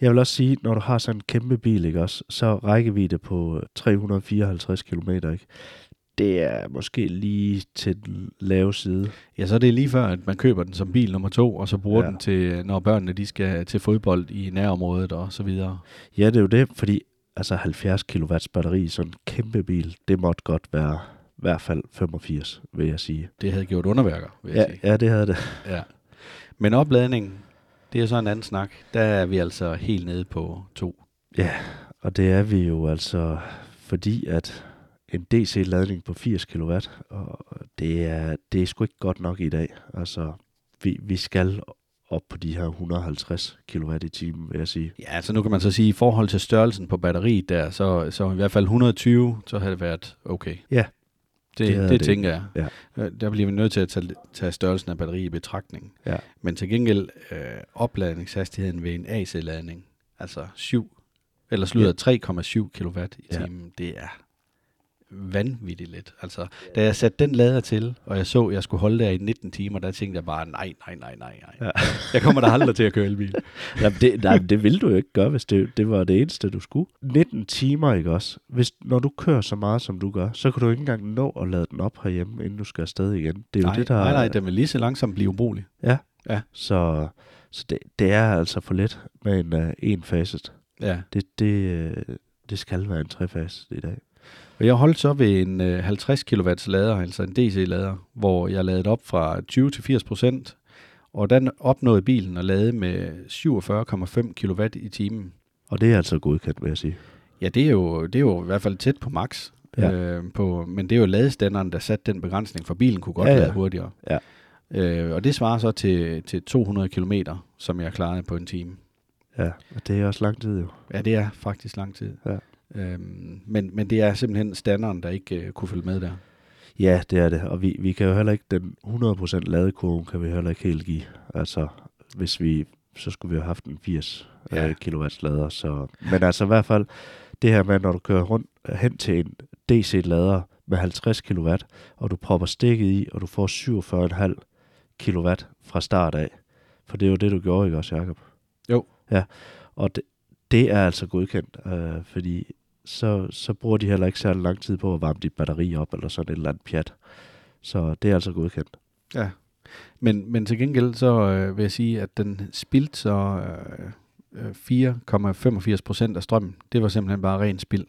jeg vil også sige, når du har sådan en kæmpe bil, ikke også, så rækkevidde på 354 km, ikke? Det er måske lige til den lave side. Ja, så er det lige før, at man køber den som bil nummer to, og så bruger ja. Den til, når børnene de skal til fodbold i nærområdet og så videre. Ja, det er jo det, fordi altså 70 kW batteri i sådan en kæmpe bil, det måtte godt være i hvert fald 85, vil jeg sige. Det havde gjort underværker, vil jeg Ja, sige. ja, det havde det. Ja. Men opladning, det er så en anden snak. Der er vi altså helt nede på to. Ja, og det er vi jo altså, fordi at en DC-ladning på 80 kW, og det er, det er sgu ikke godt nok i dag. Altså, vi, vi skal op på de her 150 kW i timen, vil jeg sige. Ja, så nu kan man så sige, at i forhold til størrelsen på batteriet der, så, så i hvert fald 120, så havde det været okay. Ja, det, det det, det tænker jeg. Ja. Øh, Der bliver vi nødt til at tage, tage størrelsen af batteri i betragtning. Ja. Men til gengæld øh, opladningshastigheden ved en AC-ladning, altså 7, eller slutter 3,7 kW i Ja. timen, det er vanvittigt lidt. Altså, da jeg satte den lader til, og jeg så, at jeg skulle holde der i 19 timer, der tænkte jeg bare, nej, nej, nej, nej, nej. Ja. Jeg kommer da aldrig til at køre elbil. <laughs> Jamen, det, nej, det ville du jo ikke gøre, hvis det, det var det eneste, du skulle. 19 timer, ikke også? Hvis, når du kører så meget, som du gør, så kan du ikke engang nå at lade den op herhjemme, inden du skal afsted igen. Det er nej, jo det, der... nej, nej, den vil lige så langsomt blive ubrugelig. Så, så det, det er altså for let med en uh, enfaset. Ja. Det, det, øh, det skal være en trefaset i dag. Og jeg holdt så ved en øh, 50 kW lader, altså en DC-lader, hvor jeg lavede op fra 20 til 80 procent, og den opnåede bilen at lade med 47,5 kW i timen. Og det er altså godkendt, vil jeg sige. Ja, det er jo, det er jo i hvert fald tæt på max. Ja. Øh, på, men det er jo ladestanderen, der satte den begrænsning, for bilen kunne godt ja, ja. lade hurtigere. Ja. Øh, og det svarer så til, til 200 km, som jeg klarede på en time. Ja, og det er også lang tid jo. Ja, det er faktisk lang tid. Ja. Øhm, men, men det er simpelthen standeren, der ikke øh, kunne følge med der. Ja, det er det. Og vi, vi kan jo heller ikke, den 100% ladekurve kan vi heller ikke helt give. Altså, hvis vi, så skulle vi have haft en 80 Ja. ja. kW lader. Så. Men altså i hvert fald, det her med, når du kører rundt hen til en DC-lader med 50 kW, og du propper stikket i, og du får 47,5 kW fra start af. For det er jo det, du gjorde, ikke også, Jacob? Jo. Ja, og det, det er altså godkendt, øh, fordi så, så bruger de heller ikke særlig lang tid på at varme dit batteri op, eller sådan et eller andet pjat. Så det er altså godkendt. Ja. Men, men til gengæld så øh, vil jeg sige, at den spildte så øh, øh, 4,85 procent af strømmen. Det var simpelthen bare ren spild.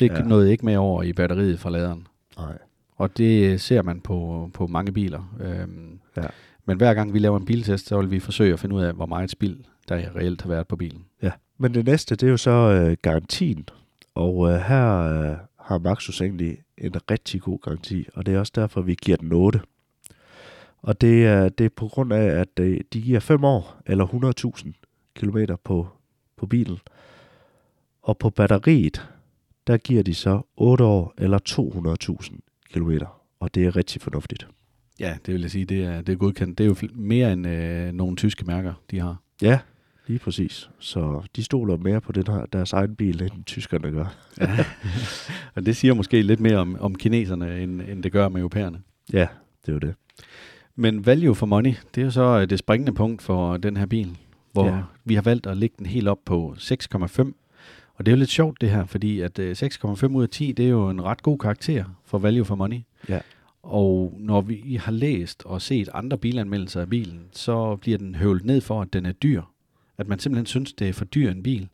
Det. Ja. nåede ikke med over i batteriet fra laderen. Nej. Og det ser man på, på mange biler. Øhm, Ja. Men hver gang vi laver en biltest, så vil vi forsøge at finde ud af, hvor meget spild der reelt har været på bilen. Ja. Men det næste, det er jo så øh, garantien. Og øh, her øh, har Maxus egentlig en rigtig god garanti, og det er også derfor, vi giver den 8. Og det er, det er på grund af, at øh, de giver 5 år eller 100.000 km på, på bilen. Og på batteriet, der giver de så 8 år eller 200.000 km. Og det er rigtig fornuftigt. Ja, det vil jeg sige, det er, det er godkendt. Det er jo mere end øh, nogle tyske mærker, de har. Ja, lige præcis. Så de stoler mere på den her, deres egen bil, end tyskerne gør. Ja. <laughs> og det siger måske lidt mere om, om kineserne, end, end det gør med europæerne. Ja, det er jo det. Men value for money, det er jo så øh, det springende punkt for den her bil, hvor ja. Vi har valgt at lægge den helt op på 6,5. Og det er jo lidt sjovt det her, fordi at øh, 6,5 ud af 10, det er jo en ret god karakter for value for money. Ja. Og når vi har læst og set andre bilanmeldelser af bilen, så bliver den høvlet ned for, at den er dyr. At man simpelthen synes, det er for dyr en bil.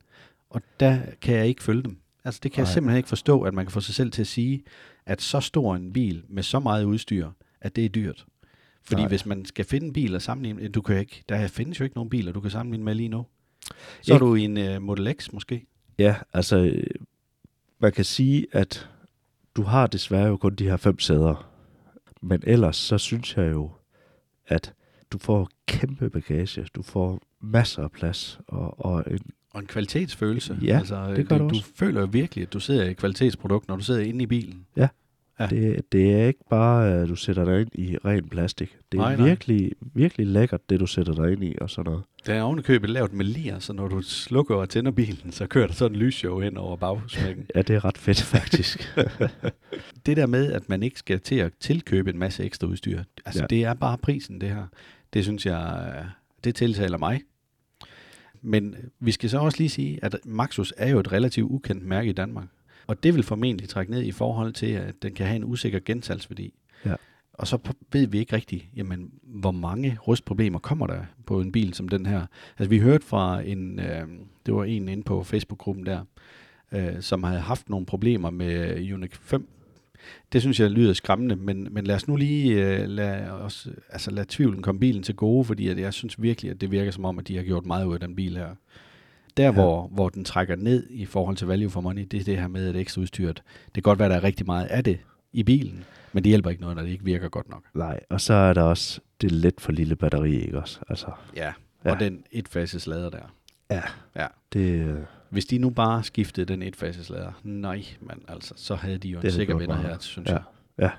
Og der kan jeg ikke følge dem. Altså det kan Nej. jeg simpelthen ikke forstå, at man kan få sig selv til at sige, at så stor en bil med så meget udstyr, at det er dyrt. Fordi Nej. Hvis man skal finde en bil og sammenligne, du kan ikke, der findes jo ikke nogen biler, du kan sammenligne med lige nu. Så er Ikke- du i en uh, Model X måske. Ja, altså, øh, man kan sige, at du har desværre jo kun de her fem sæder. Men ellers, så synes jeg jo, at du får kæmpe bagage. Du får masser af plads. Og, og en, Og en kvalitetsfølelse. Ja, altså, det gør du du også. føler jo virkelig, at du sidder i et kvalitetsprodukt, når du sidder inde i bilen. Ja. det, det er ikke bare, at du sætter dig ind i ren plastik. Det er Nej, nej, nej. virkelig, virkelig lækkert, det du sætter dig ind i og sådan noget. Det er ovenikøbet lavet med lir, så når du slukker og tænder bilen, så kører der sådan en lysshow hen over bagsmækken. Ja, det er ret fedt <laughs> faktisk. det der med, at man ikke skal til at tilkøbe en masse ekstra udstyr, altså ja. Ja. det er bare prisen, det her. Det synes jeg, øh, det tiltaler mig. Men vi skal så også lige sige, at Maxus er jo et relativt ukendt mærke i Danmark. Og det vil formentlig trække ned i forhold til, at den kan have en usikker gensalgsværdi. Ja. Og så ved vi ikke rigtigt, jamen, hvor mange rustproblemer kommer der på en bil som den her. Altså vi hørte fra en, øh, det var en inde på Facebook-gruppen der, øh, som havde haft nogle problemer med Unique 5. Det synes jeg lyder skræmmende, men, men lad os nu lige øh, lad, os, altså lad tvivlen komme bilen til gode, fordi at jeg synes virkelig, at det virker som om, at de har gjort meget ud af den bil her. Der, ja. Ja. hvor, hvor den trækker ned i forhold til value for money, det er det her med, at ekstra udstyret. Det kan godt være, at der er rigtig meget af det i bilen, men det hjælper ikke noget, når det ikke virker godt nok. Nej, og så er der også det lidt for lille batteri, ikke også? Altså, Ja, Ja. og den etfases lader der. Ja. ja. det, øh, Hvis de nu bare skiftede den etfases lader, nej, men altså, så havde de jo en sikker vinder her, synes Ja. jeg. Ja.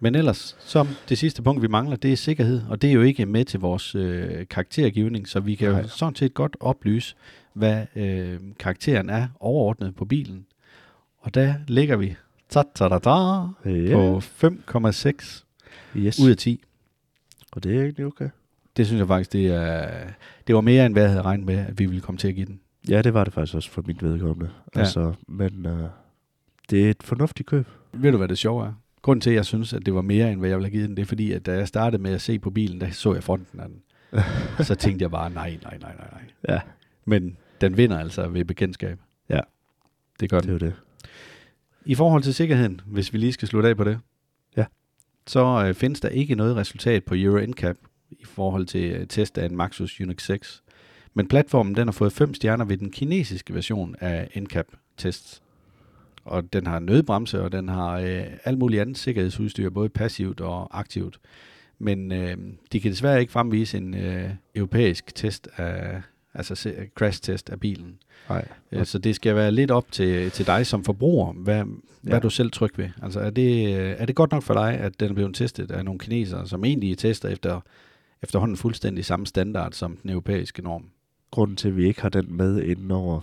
Men ellers, som det sidste punkt, vi mangler, det er sikkerhed, og det er jo ikke med til vores øh, karaktergivning, så vi kan Nej. jo sådan set godt oplyse, hvad øh, karakteren er overordnet på bilen. Og der ligger vi ta ta ta ta Ja. på 5,6 Yes. ud af 10. Og det er egentlig okay. Det synes jeg faktisk, det, er, det var mere, end hvad jeg havde regnet med, at vi ville komme til at give den. Ja, det var det faktisk også for mit vedkommende. Ja. Altså, men øh, det er et fornuftigt køb. Ved du, hvad det sjove er? Grunden til, at jeg synes, at det var mere, end hvad jeg ville have givet den, det er fordi, at da jeg startede med at se på bilen, der så jeg fronten af den. <laughs> så tænkte jeg bare, nej, nej, nej, nej, nej. Ja, Men den vinder altså ved bekendtskab. Ja. Det gør det er den. jo det. I forhold til sikkerheden, hvis vi lige skal slutte af på det, Ja. så øh, findes der ikke noget resultat på Euro NCAP i forhold til øh, test af en Maxus Unix 6. Men platformen den har fået 5 stjerner ved den kinesiske version af NCAP tests. Og den har nødbremse, og den har øh, alt muligt andet sikkerhedsudstyr, både passivt og aktivt. Men øh, de kan desværre ikke fremvise en øh, europæisk test af, altså se- crash test af bilen. Nej. Øh, Så det skal være lidt op til, til dig som forbruger, hvad, ja. hvad du selv tryg ved? Altså er det, øh, er det godt nok for dig, at den er blevet testet af nogle kinesere, som egentlig tester efter efterhånden fuldstændig samme standard som den europæiske norm? Grunden til, at vi ikke har den med indenover,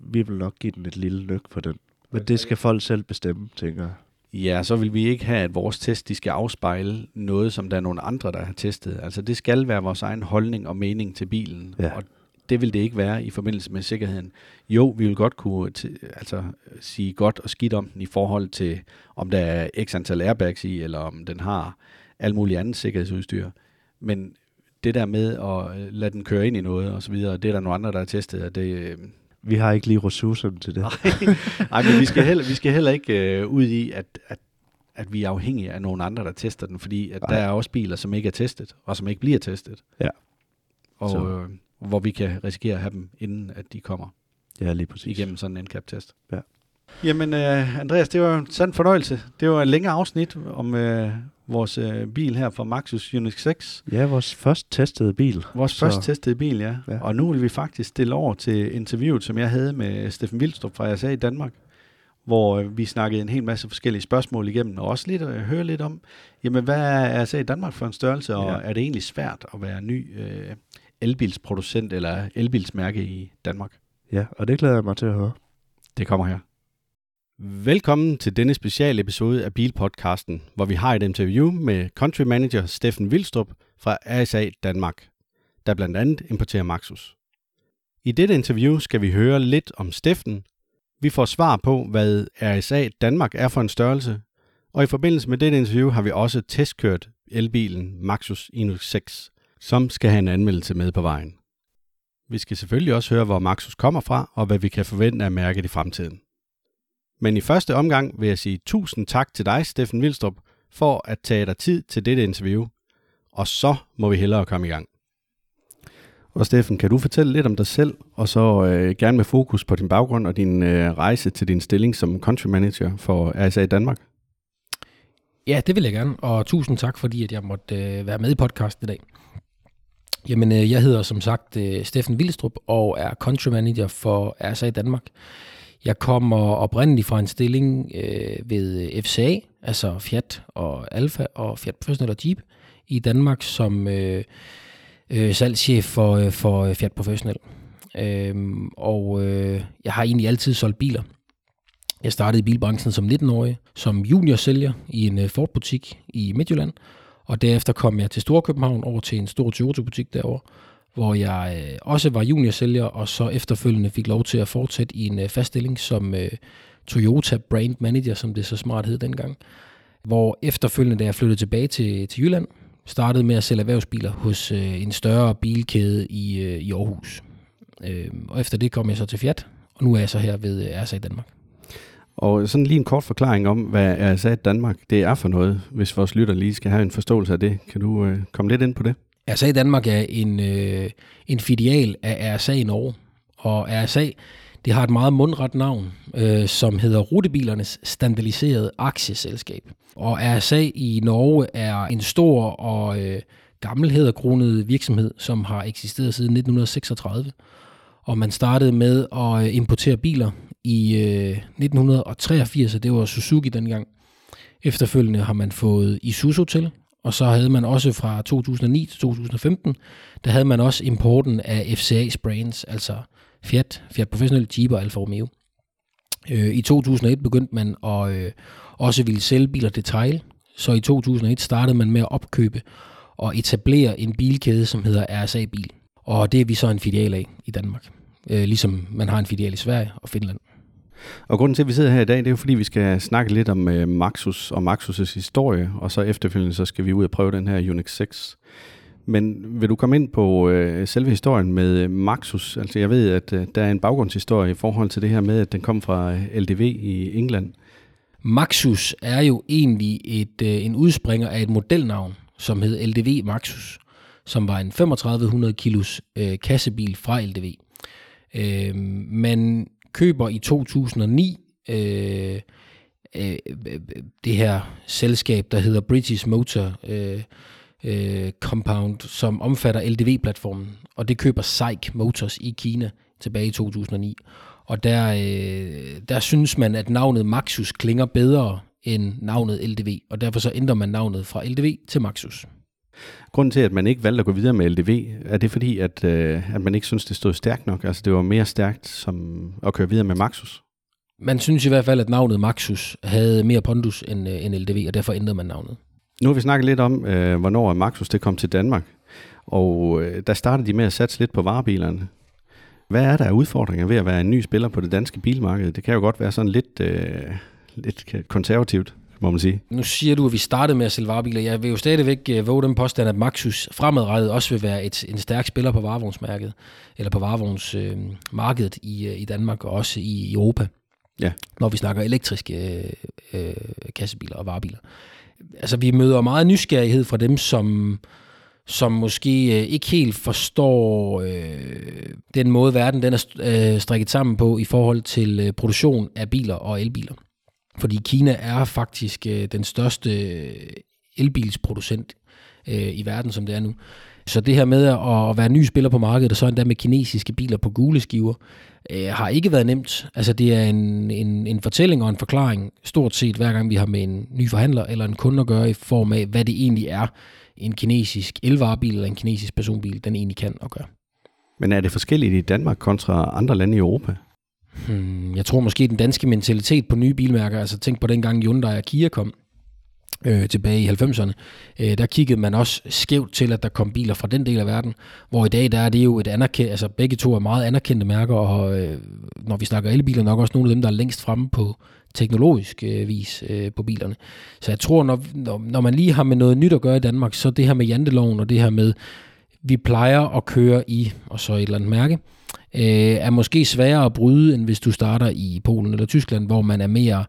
vi vil nok give den et lille nyk for den. Men det skal folk selv bestemme, tænker jeg. Ja, så vil vi ikke have, at vores test de skal afspejle noget, som der er nogle andre, der har testet. Altså det skal være vores egen holdning og mening til bilen. Ja. Og det vil det ikke være i forbindelse med sikkerheden. Jo, vi vil godt kunne altså, sige godt og skidt om den i forhold til, om der er x antal airbags i, eller om den har alt muligt andet sikkerhedsudstyr. Men det der med at øh, lade den køre ind i noget og så videre, det er der nogle andre, der har testet, og det, øh, Vi har ikke lige ressourcerne til det. Nej, men vi skal heller, vi skal heller ikke øh, ud i, at, at, at vi er afhængige af nogle andre, der tester den, fordi at der er også biler, som ikke er testet, og som ikke bliver testet. Ja. Og Så. øh, hvor vi kan risikere at have dem, inden at de kommer Ja, lige præcis. igennem sådan en NCAP-test. Ja. Jamen, øh, Andreas, det var en sand fornøjelse. Det var et længere afsnit om øh, vores øh, bil her fra Maxus Unix 6. Ja, vores først testede bil. Vores Så- første testede bil, ja. ja. Og nu vil vi faktisk stille over til interviewet, som jeg havde med Steffen Vildstrup fra RSA i Danmark, hvor vi snakkede en hel masse forskellige spørgsmål igennem, og også lidt at høre lidt om, jamen hvad er RSA i Danmark for en størrelse, og Ja. er det egentlig svært at være ny øh, elbilsproducent eller elbilsmærke i Danmark? Ja, og det glæder jeg mig til at høre. Det kommer her. Velkommen til denne speciale episode af Bilpodcasten, hvor vi har et interview med country manager Steffen Vilstrup fra RSA Danmark, der blandt andet importerer Maxus. I dette interview skal vi høre lidt om Steffen. Vi får svar på, hvad RSA Danmark er for en størrelse, og i forbindelse med dette interview har vi også testkørt elbilen Maxus Inus 6, som skal have en anmeldelse med på vejen. Vi skal selvfølgelig også høre, hvor Maxus kommer fra, og hvad vi kan forvente af mærket i fremtiden. Men i første omgang vil jeg sige tusind tak til dig, Steffen Vildstrup, for at tage dig tid til dette interview. Og så må vi hellere komme i gang. Og Steffen, kan du fortælle lidt om dig selv, og så øh, gerne med fokus på din baggrund og din øh, rejse til din stilling som country manager for RSA Danmark? Ja, det vil jeg gerne, og tusind tak, fordi at jeg måtte øh, være med i podcasten i dag. Jamen, øh, jeg hedder som sagt øh, Steffen Vildstrup og er country manager for RSA i Danmark. Jeg kommer oprindeligt fra en stilling øh, ved øh, FCA, altså Fiat og Alfa og Fiat Professional og Jeep i Danmark som øh, øh, salgschef for, øh, for øh, Fiat Professional. Øhm, og øh, jeg har egentlig altid solgt biler. Jeg startede i bilbranchen som 19-årig, som juniorsælger i en øh, Ford-butik i Midtjylland, og derefter kom jeg til Storkøbenhavn over til en stor Toyota-butik derovre, hvor jeg øh, også var juniorsælger, og så efterfølgende fik lov til at fortsætte i en øh, fast stilling som øh, Toyota Brand Manager, som det så smart hed dengang. Hvor efterfølgende, da jeg flyttede tilbage til, til Jylland, startede med at sælge erhvervsbiler hos øh, en større bilkæde i, øh, i Aarhus. Øh, og efter det kom jeg så til Fiat, og nu er jeg så her ved øh, RSA i Danmark. Og sådan lige en kort forklaring om, hvad RSA Danmark det er for noget, hvis vores lytter lige skal have en forståelse af det. Kan du øh, komme lidt ind på det? RSA i Danmark er en, øh, en filial af RSA i Norge, og RSA det har et meget mundret navn, øh, som hedder Rutebilernes Standardiserede Aktieselskab. Og RSA i Norge er en stor og øh, gammel virksomhed, som har eksisteret siden 1936. Og man startede med at øh, importere biler i øh, 1983, og det var Suzuki dengang. Efterfølgende har man fået Isuzu til, og så havde man også fra 2009 til 2015, der havde man også importen af FCA's brands, altså Fiat, Fiat Professional, Jeep og Alfa Romeo. Øh, I 2001 begyndte man at øh, også ville sælge biler detail, så i 2001 startede man med at opkøbe og etablere en bilkæde, som hedder RSA Bil. Og det er vi så en filial af i Danmark, øh, ligesom man har en filial i Sverige og Finland. Og grunden til, at vi sidder her i dag, det er jo fordi, vi skal snakke lidt om øh, Maxus og Maxus' historie, og så efterfølgende så skal vi ud og prøve den her Unix 6. Men vil du komme ind på øh, selve historien med øh, Maxus? Altså jeg ved, at øh, der er en baggrundshistorie i forhold til det her med, at den kom fra øh, LDV i England. Maxus er jo egentlig et, øh, en udspringer af et modelnavn, som hed LDV Maxus, som var en 3500 kilos øh, kassebil fra LDV. Øh, man køber i 2009 øh, øh, det her selskab, der hedder British Motor øh, øh, Compound, som omfatter LDV-platformen, og det køber SAIC Motors i Kina tilbage i 2009. Og der, øh, der synes man, at navnet Maxus klinger bedre end navnet LDV, og derfor så ændrer man navnet fra LDV til Maxus. Grunden til, at man ikke valgte at gå videre med LDV, er det fordi, at, øh, at man ikke synes, det stod stærkt nok? Altså det var mere stærkt som at køre videre med Maxus? Man synes i hvert fald, at navnet Maxus havde mere pondus end, øh, end LDV, og derfor ændrede man navnet. Nu har vi snakket lidt om, øh, hvornår Maxus det kom til Danmark, og øh, der startede de med at satse lidt på varebilerne. Hvad er der af udfordringer ved at være en ny spiller på det danske bilmarked? Det kan jo godt være sådan lidt, øh, lidt konservativt må man sige. Nu siger du, at vi startede med at sælge varebiler. Jeg vil jo stadigvæk uh, våge den påstand, at Maxus fremadrettet også vil være et, en stærk spiller på varevognsmarkedet, eller på varevognsmarkedet øh, i, uh, i Danmark og også i Europa. Ja. Når vi snakker elektriske uh, uh, kassebiler og varebiler. Altså, vi møder meget nysgerrighed fra dem, som som måske øh, ikke helt forstår øh, den måde, verden den er øh, strikket sammen på i forhold til øh, produktion af biler og elbiler. Fordi Kina er faktisk øh, den største øh, elbilsproducent øh, i verden, som det er nu. Så det her med at være ny spiller på markedet, og så endda med kinesiske biler på gule skiver, øh, har ikke været nemt. Altså det er en, en, en fortælling og en forklaring, stort set hver gang vi har med en ny forhandler eller en kunde at gøre, i form af, hvad det egentlig er, en kinesisk elvarebil eller en kinesisk personbil, den egentlig kan og gøre. Men er det forskelligt i Danmark kontra andre lande i Europa? Hmm, jeg tror måske den danske mentalitet på nye bilmærker, altså tænk på dengang Hyundai og Kia kom, øh, tilbage i 90'erne, øh, der kiggede man også skævt til, at der kom biler fra den del af verden, hvor i dag der er det jo et anerkendt, altså begge to er meget anerkendte mærker, og øh, når vi snakker elbiler, nok også nogle af dem, der er længst fremme på teknologisk øh, vis øh, på bilerne. Så jeg tror, når, når, når man lige har med noget nyt at gøre i Danmark, så det her med janteloven og det her med, vi plejer at køre i, og så et eller andet mærke, øh, er måske sværere at bryde, end hvis du starter i Polen eller Tyskland, hvor man er mere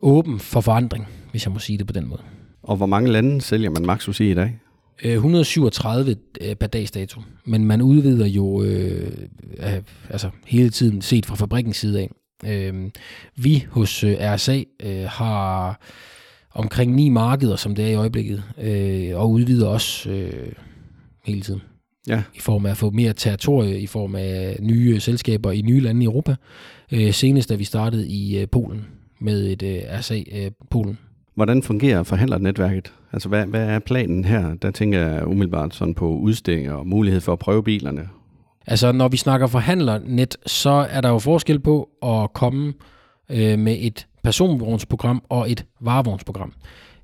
åben for forandring, hvis jeg må sige det på den måde. Og hvor mange lande sælger man Maxus i i dag? 137 øh, øh, per dags dato, men man udvider jo øh, altså hele tiden set fra fabrikkens side af. Øh, vi hos øh, RSA øh, har omkring ni markeder, som det er i øjeblikket, øh, og udvider også øh, hele tiden. Ja. I form af at få mere territorie, i form af nye selskaber i nye lande i Europa. Øh, senest da vi startede i øh, Polen med et øh, RSA øh, Polen. Hvordan fungerer forhandlernetværket? Altså, hvad, hvad er planen her? Der tænker jeg umiddelbart sådan på udstillinger og mulighed for at prøve bilerne. Altså, når vi snakker forhandlernet, så er der jo forskel på at komme øh, med et personvognsprogram og et varevognsprogram.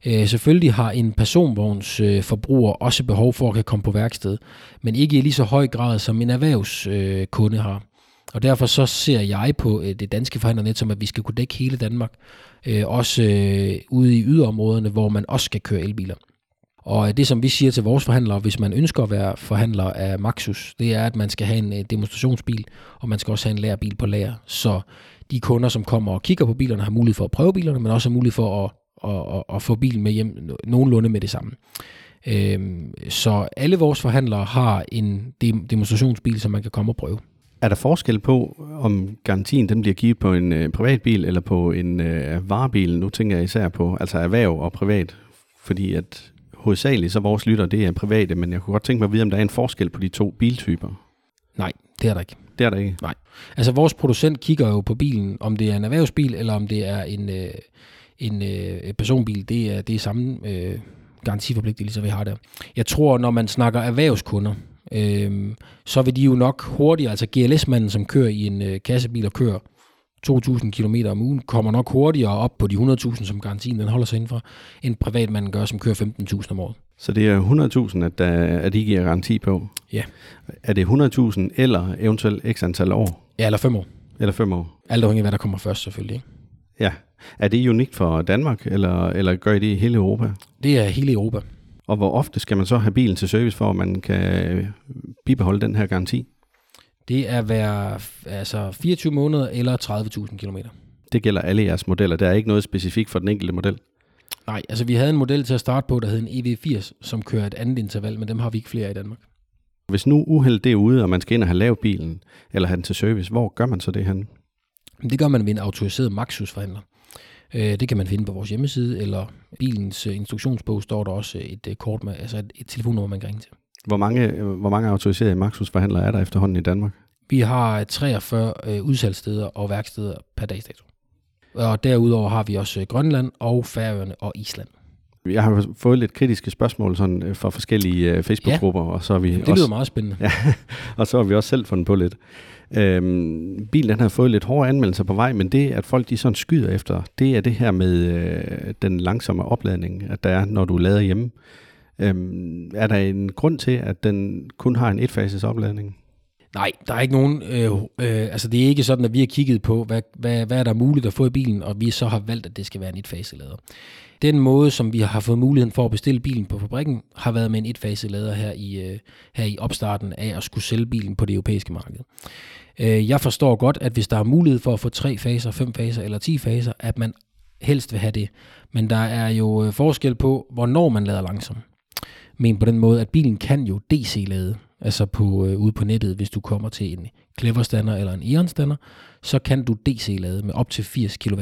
Øh, selvfølgelig har en personvognsforbruger øh, også behov for at kan komme på værksted, men ikke i lige så høj grad som en erhvervskunde øh, har. Og derfor så ser jeg på øh, det danske forhandlernet som, at vi skal kunne dække hele Danmark, øh, også øh, ude i yderområderne, hvor man også skal køre elbiler. Og øh, det, som vi siger til vores forhandlere, hvis man ønsker at være forhandler af Maxus, det er, at man skal have en øh, demonstrationsbil, og man skal også have en lærerbil på lager. Så de kunder, som kommer og kigger på bilerne, har mulighed for at prøve bilerne, men også har mulighed for at, at, at, at få bilen med hjem nogenlunde med det samme. Øhm, så alle vores forhandlere har en demonstrationsbil, som man kan komme og prøve. Er der forskel på, om garantien den bliver givet på en øh, privatbil eller på en øh, varebil? Nu tænker jeg især på altså erhverv og privat, fordi at hovedsageligt så vores lytter, det er private, men jeg kunne godt tænke mig at vide, om der er en forskel på de to biltyper. Nej, det er der ikke. Det er der ikke? Nej. Altså vores producent kigger jo på bilen, om det er en erhvervsbil, eller om det er en, øh, en øh, personbil. Det er, det er samme øh, garantiforpligtelse, vi har der. Jeg tror, når man snakker erhvervskunder, øh, så vil de jo nok hurtigere, altså GLS-manden, som kører i en øh, kassebil og kører 2.000 km om ugen, kommer nok hurtigere op på de 100.000, som garantien den holder sig indenfor, end privatmanden gør, som kører 15.000 om året. Så det er 100.000, at, der, at I giver garanti på? Ja. Er det 100.000 eller eventuelt x antal år? Ja, eller fem år. Eller fem år? Alt afhængig af, hvad der kommer først selvfølgelig. Ikke? Ja. Er det unikt for Danmark, eller, eller gør I det i hele Europa? Det er hele Europa. Og hvor ofte skal man så have bilen til service, for at man kan bibeholde den her garanti? Det er hver altså 24 måneder eller 30.000 km. Det gælder alle jeres modeller. Der er ikke noget specifikt for den enkelte model? Nej, altså vi havde en model til at starte på, der hed en EV80, som kører et andet interval, men dem har vi ikke flere i Danmark. Hvis nu uheld det er ude, og man skal ind og have lavet bilen, eller have den til service, hvor gør man så det hen? Det gør man ved en autoriseret Maxus-forhandler. Øh, det kan man finde på vores hjemmeside, eller bilens øh, instruktionsbog står der også et øh, kort med, altså et, et telefonnummer, man kan ringe til. Hvor mange, hvor mange autoriserede Maxus-forhandlere er der efterhånden i Danmark? Vi har 43 øh, udsalgssteder og værksteder per dagsdato. Og derudover har vi også Grønland og Færøerne og Island. Jeg har fået lidt kritiske spørgsmål sådan, fra forskellige Facebook-grupper, <laughs> ja, og så har vi det også, lyder meget spændende. Ja, og så har vi også selv fundet på lidt. Øhm, bilen den har fået lidt hårde anmeldelser på vej, men det, at folk de sådan skyder efter, det er det her med øh, den langsomme opladning, at der er, når du lader hjemme. Øhm, er der en grund til, at den kun har en etfases opladning? Nej, der er ikke nogen, øh, øh, altså det er ikke sådan, at vi har kigget på, hvad, hvad, hvad er der muligt at få i bilen, og vi så har valgt, at det skal være en etfaselader. Den måde, som vi har fået muligheden for at bestille bilen på fabrikken, har været med en etfaselader her i, øh, her i opstarten af at skulle sælge bilen på det europæiske marked. Øh, jeg forstår godt, at hvis der er mulighed for at få tre faser, fem faser eller ti faser, at man helst vil have det. Men der er jo øh, forskel på, hvornår man lader langsomt. Men på den måde, at bilen kan jo DC-lade, altså på, øh, ude på nettet, hvis du kommer til en Clever-stander eller en Eon-stander, så kan du DC-lade med op til 80 kW.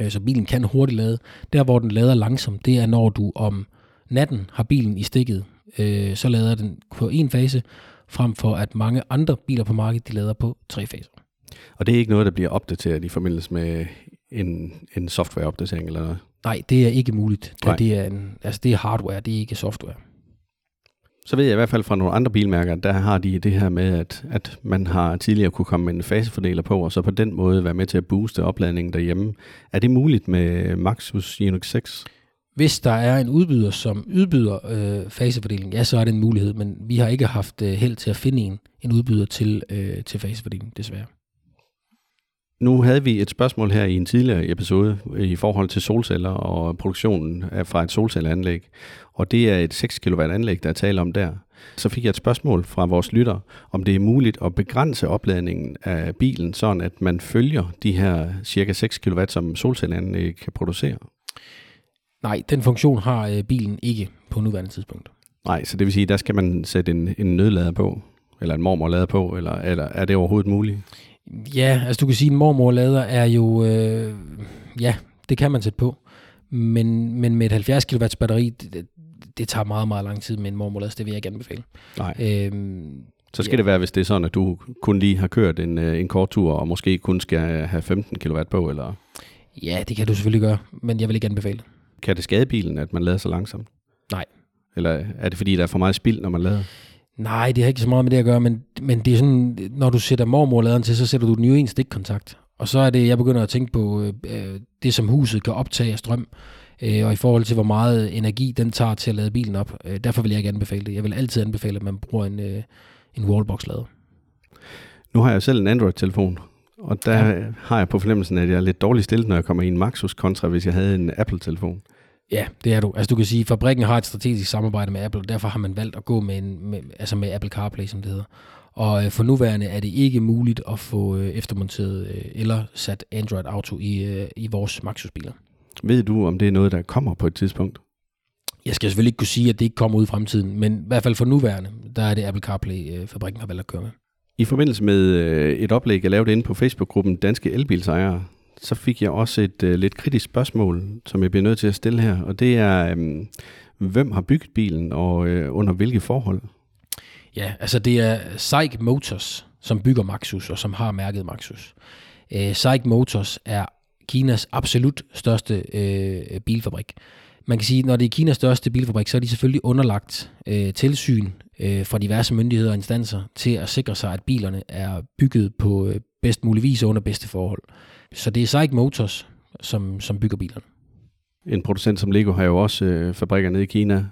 Øh, så bilen kan hurtigt lade. Der, hvor den lader langsomt, det er, når du om natten har bilen i stikket, øh, så lader den på en fase, frem for at mange andre biler på markedet, de lader på tre faser. Og det er ikke noget, der bliver opdateret i forbindelse med en, en softwareopdatering eller noget? Nej, det er ikke muligt. Det, det, er en, altså det er hardware, det er ikke software. Så ved jeg i hvert fald fra nogle andre bilmærker, der har de det her med, at, at man har tidligere kunne komme med en fasefordeler på, og så på den måde være med til at booste opladningen derhjemme. Er det muligt med Maxus Unix 6? Hvis der er en udbyder, som udbyder øh, fasefordeling, ja, så er det en mulighed, men vi har ikke haft øh, held til at finde en, en udbyder til, øh, til fasefordeling, desværre. Nu havde vi et spørgsmål her i en tidligere episode i forhold til solceller og produktionen fra et solcelleanlæg. Og det er et 6 kW anlæg, der er tale om der. Så fik jeg et spørgsmål fra vores lytter, om det er muligt at begrænse opladningen af bilen, sådan at man følger de her cirka 6 kW, som solcelleanlæg kan producere. Nej, den funktion har øh, bilen ikke på nuværende tidspunkt. Nej, så det vil sige, der skal man sætte en, en nødlader på, eller en mormorlader på, eller, eller er det overhovedet muligt? Ja, altså du kan sige, at en mormorlader er jo, øh, ja, det kan man sætte på. Men, men med et 70 kW batteri, det, det tager meget, meget lang tid med en mormorlader, så det vil jeg ikke anbefale. Nej. Øhm, så skal ja. det være, hvis det er sådan, at du kun lige har kørt en, øh, en kort tur, og måske kun skal have 15 kW på, eller? Ja, det kan du selvfølgelig gøre, men jeg vil ikke anbefale Kan det skade bilen, at man lader så langsomt? Nej. Eller er det fordi, der er for meget spild, når man lader? Nej, det har ikke så meget med det at gøre, men, men det er sådan, når du sætter mormorladeren til, så sætter du den jo i en stikkontakt. Og så er det, jeg begynder at tænke på øh, det, som huset kan optage af strøm, øh, og i forhold til, hvor meget energi den tager til at lade bilen op. Øh, derfor vil jeg ikke anbefale det. Jeg vil altid anbefale, at man bruger en, øh, en wallbox-lader. Nu har jeg selv en Android-telefon, og der ja. har jeg på fornemmelsen, at jeg er lidt dårligt stillet, når jeg kommer i en Maxus, kontra hvis jeg havde en Apple-telefon. Ja, det er du. Altså du kan sige, at fabrikken har et strategisk samarbejde med Apple, og derfor har man valgt at gå med, en, med, altså med Apple CarPlay, som det hedder. Og øh, for nuværende er det ikke muligt at få øh, eftermonteret øh, eller sat Android Auto i, øh, i vores Maxus-biler. Ved du, om det er noget, der kommer på et tidspunkt? Jeg skal selvfølgelig ikke kunne sige, at det ikke kommer ud i fremtiden, men i hvert fald for nuværende, der er det Apple CarPlay, øh, fabrikken har valgt at køre med. I forbindelse med øh, et oplæg, jeg lavede inde på Facebook-gruppen Danske Elbilsejere, så fik jeg også et øh, lidt kritisk spørgsmål, som jeg bliver nødt til at stille her, og det er, øh, hvem har bygget bilen, og øh, under hvilke forhold? Ja, altså det er Seik Motors, som bygger Maxus, og som har mærket Maxus. Øh, Seik Motors er Kinas absolut største øh, bilfabrik. Man kan sige, at når det er Kinas største bilfabrik, så er de selvfølgelig underlagt øh, tilsyn øh, fra diverse myndigheder og instanser til at sikre sig, at bilerne er bygget på, øh, bedst mulig vis og under bedste forhold. Så det er Psych Motors, som, som bygger bilerne. En producent som Lego har jo også øh, fabrikker nede i Kina,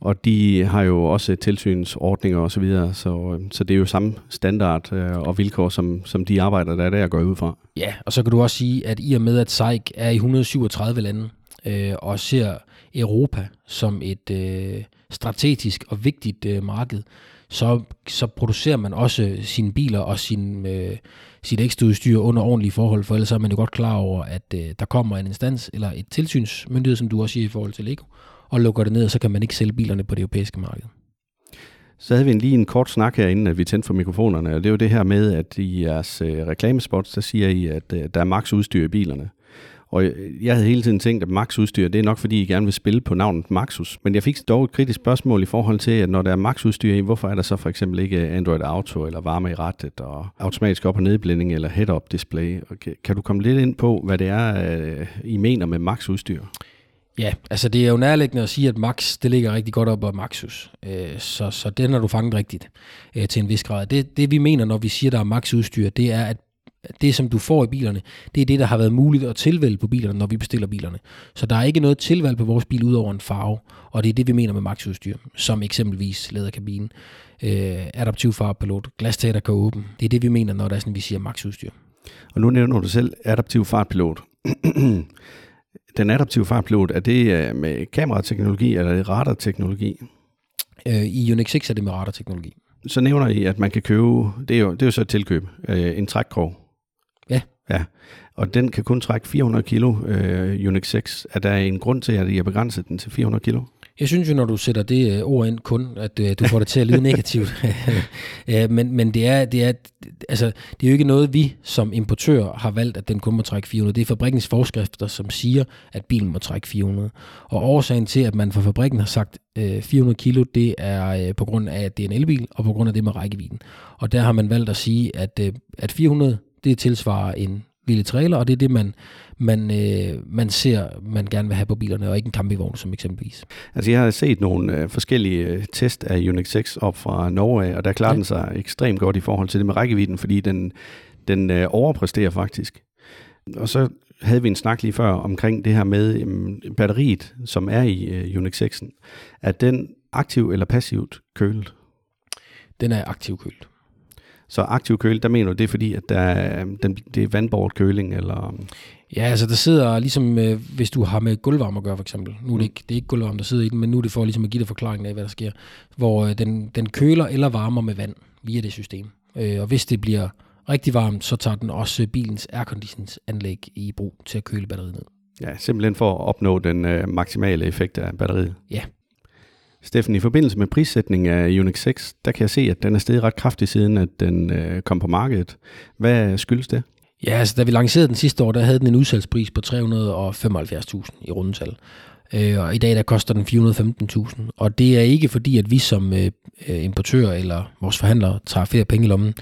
og de har jo også tilsynsordninger osv., så, videre, så, så det er jo samme standard øh, og vilkår, som, som de arbejder, der er der går ud fra. Ja, og så kan du også sige, at i og med, at Psych er i 137 lande, øh, og ser Europa som et øh, strategisk og vigtigt øh, marked, så, så producerer man også sine biler og sin, øh, sit ekstra udstyr under ordentlige forhold, for ellers er man jo godt klar over, at øh, der kommer en instans eller et tilsynsmyndighed, som du også siger i forhold til Lego, og lukker det ned, og så kan man ikke sælge bilerne på det europæiske marked. Så havde vi en, lige en kort snak herinde, at vi tændte for mikrofonerne, og det er jo det her med, at i jeres øh, reklamespots, så siger I, at øh, der er max udstyr i bilerne. Og jeg havde hele tiden tænkt, at Max udstyr, det er nok fordi, I gerne vil spille på navnet Maxus. Men jeg fik dog et kritisk spørgsmål i forhold til, at når der er Max udstyr i, hvorfor er der så for eksempel ikke Android Auto, eller varme i rettet, og automatisk op- og nedblænding, eller head-up display? Okay. Kan du komme lidt ind på, hvad det er, øh, I mener med Max udstyr? Ja, altså det er jo nærliggende at sige, at Max, det ligger rigtig godt op af Maxus. Øh, så, så den har du fanget rigtigt øh, til en vis grad. Det, det vi mener, når vi siger, der er Max udstyr, det er, at det, som du får i bilerne, det er det, der har været muligt at tilvælge på bilerne, når vi bestiller bilerne. Så der er ikke noget tilvalg på vores bil ud over en farve, og det er det, vi mener med maxudstyr, som eksempelvis læderkabinen, øh, adaptiv fartpilot, glastater kan åbne. Det er det, vi mener, når der er sådan, vi siger maxudstyr. Og nu nævner du selv adaptiv fartpilot. <clears throat> Den adaptive fartpilot, er det øh, med kamerateknologi, eller er det radarteknologi? Øh, I Unix 6 er det med radarteknologi. Så nævner I, at man kan købe, det er jo, det er jo så et tilkøb, øh, en trækkrog. Ja. Ja, og den kan kun trække 400 kilo øh, Unix 6. Er der en grund til, at I har begrænset den til 400 kilo? Jeg synes jo, når du sætter det øh, ord ind kun, at øh, du får det til at lyde negativt. <laughs> ja, men, men det er, det, er, altså, det er jo ikke noget, vi som importør har valgt, at den kun må trække 400. Det er fabrikkens forskrifter, som siger, at bilen må trække 400. Og årsagen til, at man fra fabrikken har sagt øh, 400 kilo, det er øh, på grund af, at det er en elbil, og på grund af det med rækkevidden. Og der har man valgt at sige, at, øh, at 400, det tilsvarer en lille trailer, og det er det, man, man, øh, man ser, man gerne vil have på bilerne, og ikke en campingvogn som eksempelvis. Altså jeg har set nogle øh, forskellige øh, test af Unix 6 op fra Norge, og der klarer ja. den sig ekstremt godt i forhold til det med rækkevidden, fordi den, den øh, overpræsterer faktisk. Og så havde vi en snak lige før omkring det her med øh, batteriet, som er i øh, Unix 6'en. Er den aktiv eller passivt kølet? Den er aktiv kølet. Så aktiv køling, der mener du, det er fordi, at der er, den, det er vandbåret køling, eller... Ja, altså der sidder ligesom, øh, hvis du har med gulvvarme at gøre for eksempel. Nu er det mm. ikke, det er ikke gulvvarme, der sidder i den, men nu er det for ligesom at give dig forklaringen af, hvad der sker. Hvor øh, den, den køler eller varmer med vand via det system. Øh, og hvis det bliver rigtig varmt, så tager den også bilens airconditionsanlæg i brug til at køle batteriet ned. Ja, simpelthen for at opnå den øh, maksimale effekt af batteriet. Ja, Steffen, i forbindelse med prissætningen af Unix 6, der kan jeg se, at den er steget ret kraftigt siden, at den øh, kom på markedet. Hvad skyldes det? Ja, altså da vi lancerede den sidste år, der havde den en udsalgspris på 375.000 i rundetal. Øh, og i dag der koster den 415.000. Og det er ikke fordi, at vi som øh, øh importører importør eller vores forhandlere tager flere penge i lommen,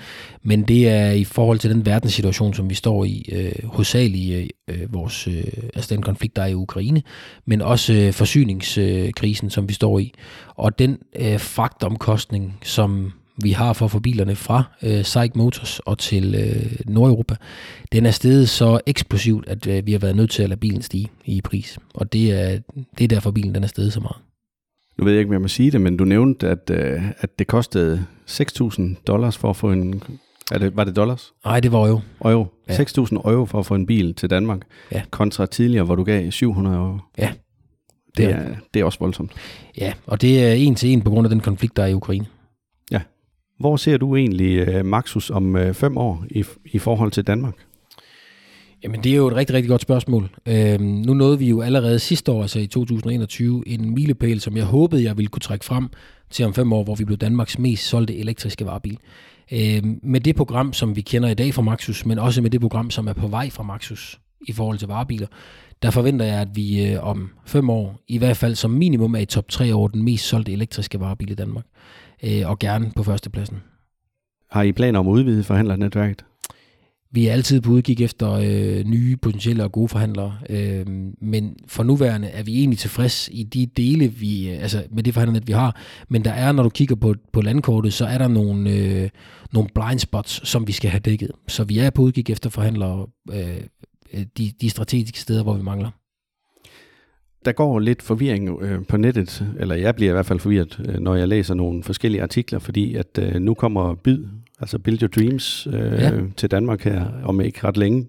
men det er i forhold til den verdenssituation, som vi står i, øh, hovedsageligt øh, øh, vores, øh, altså den konflikt, der er i Ukraine, men også øh, forsyningskrisen, som vi står i. Og den øh, fragtomkostning, som vi har for at få bilerne fra øh, Psych Motors og til øh, Nordeuropa, den er steget så eksplosivt, at øh, vi har været nødt til at lade bilen stige i pris. Og det er, det er derfor, bilen den er steget så meget. Nu ved jeg ikke, om jeg må sige det, men du nævnte, at, øh, at det kostede 6.000 dollars for at få en... Er det, var det dollars? Nej, det var euro. Euro. Ja. 6.000 euro for at få en bil til Danmark, ja. kontra tidligere, hvor du gav 700 euro. Ja. Det, det, er, det er også voldsomt. Ja, og det er en til en på grund af den konflikt, der er i Ukraine. Hvor ser du egentlig uh, Maxus om uh, fem år i, i forhold til Danmark? Jamen, det er jo et rigtig, rigtig godt spørgsmål. Øhm, nu nåede vi jo allerede sidste år, altså i 2021, en milepæl, som jeg håbede, jeg ville kunne trække frem til om fem år, hvor vi blev Danmarks mest solgte elektriske varebil. Øhm, med det program, som vi kender i dag fra Maxus, men også med det program, som er på vej fra Maxus i forhold til varebiler, der forventer jeg, at vi øh, om fem år, i hvert fald som minimum, er i top 3 over den mest solgte elektriske varebil i Danmark øh, og gerne på førstepladsen. Har I planer om at udvide forhandlernetværket? vi er altid på udkig efter øh, nye potentielle og gode forhandlere, øh, men for nuværende er vi egentlig tilfreds i de dele, vi, øh, altså med det forhandlernet, vi har. Men der er, når du kigger på, på landkortet, så er der nogle, øh, nogle blind spots, som vi skal have dækket. Så vi er på udkig efter forhandlere øh, de, de strategiske steder, hvor vi mangler. Der går lidt forvirring øh, på nettet, eller jeg bliver i hvert fald forvirret, øh, når jeg læser nogle forskellige artikler, fordi at øh, nu kommer byd altså Build Your Dreams, øh, ja. til Danmark her om ikke ret længe.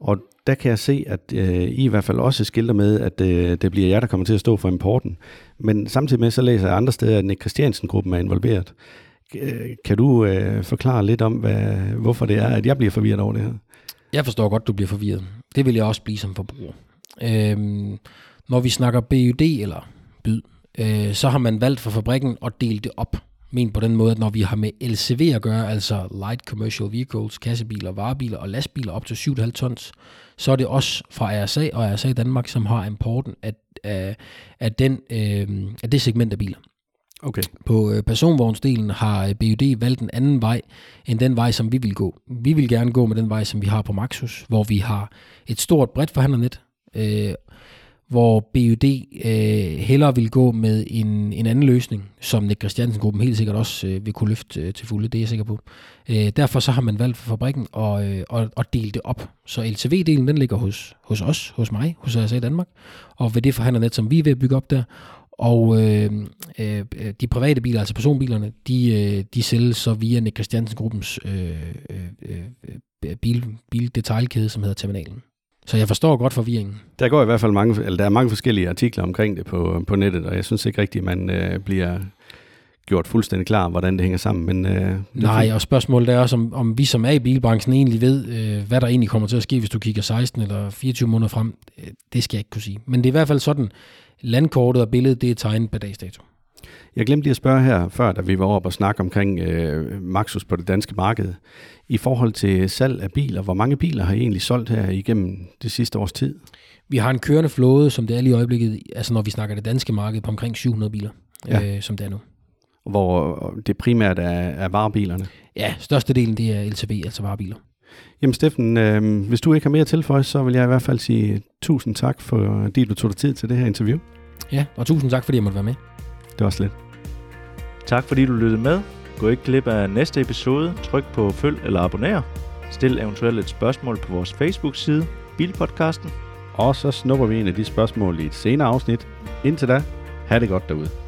Og der kan jeg se, at øh, I i hvert fald også skilter med, at øh, det bliver jer, der kommer til at stå for importen. Men samtidig med, så læser jeg andre steder, at Nick Christiansen-gruppen er involveret. Øh, kan du øh, forklare lidt om, hvad, hvorfor det er, at jeg bliver forvirret over det her? Jeg forstår godt, du bliver forvirret. Det vil jeg også blive som forbruger. Øhm, når vi snakker BUD eller byd, øh, så har man valgt for fabrikken at dele det op men på den måde, at når vi har med LCV at gøre, altså Light Commercial Vehicles, kassebiler, varebiler og lastbiler op til 7,5 tons, så er det også fra RSA og RSA Danmark, som har importen af, af, af, den, øh, af det segment af biler. Okay. På øh, personvognsdelen har BUD valgt en anden vej, end den vej, som vi vil gå. Vi vil gerne gå med den vej, som vi har på Maxus, hvor vi har et stort bredt forhandlernet, øh, hvor BUD øh, hellere vil gå med en, en anden løsning, som Nick Christiansen-gruppen helt sikkert også øh, vil kunne løfte øh, til fulde, det er jeg sikker på. Øh, derfor så har man valgt for fabrikken at, øh, at, at dele det op. Så LTV-delen, den ligger hos, hos os, hos mig, hos ASA Danmark, og ved det forhandlernet, som vi er ved at bygge op der, og øh, øh, de private biler, altså personbilerne, de, øh, de sælges så via Nick Christiansen-gruppens øh, øh, øh, øh, bil, bildetailkæde, som hedder Terminalen. Så jeg forstår godt forvirringen. Der går i hvert fald mange, eller der er mange forskellige artikler omkring det på, på nettet, og jeg synes ikke rigtigt, at man øh, bliver gjort fuldstændig klar, hvordan det hænger sammen. Men, øh, Nej, og spørgsmålet er også, om, om vi som er i bilbranchen egentlig ved, øh, hvad der egentlig kommer til at ske, hvis du kigger 16 eller 24 måneder frem. Øh, det skal jeg ikke kunne sige. Men det er i hvert fald sådan, landkortet og billedet, det er tegnet på dagsdato. Jeg glemte lige at spørge her før, da vi var oppe og snakke omkring øh, Maxus på det danske marked. I forhold til salg af biler, hvor mange biler har I egentlig solgt her igennem det sidste års tid? Vi har en kørende flåde, som det er lige i øjeblikket, altså når vi snakker det danske marked, på omkring 700 biler, ja. øh, som det er nu. Hvor det primært er, er varebilerne? Ja, størstedelen det er LTV, altså varebiler. Jamen Steffen, øh, hvis du ikke har mere tilføje, så vil jeg i hvert fald sige tusind tak, fordi du tog dig tid til det her interview. Ja, og tusind tak, fordi jeg måtte være med. Det var slet. Tak fordi du lyttede med. Gå ikke glip af næste episode. Tryk på følg eller abonner. Stil eventuelt et spørgsmål på vores Facebook-side, Bilpodcasten. Og så snupper vi en af de spørgsmål i et senere afsnit. Indtil da, have det godt derude.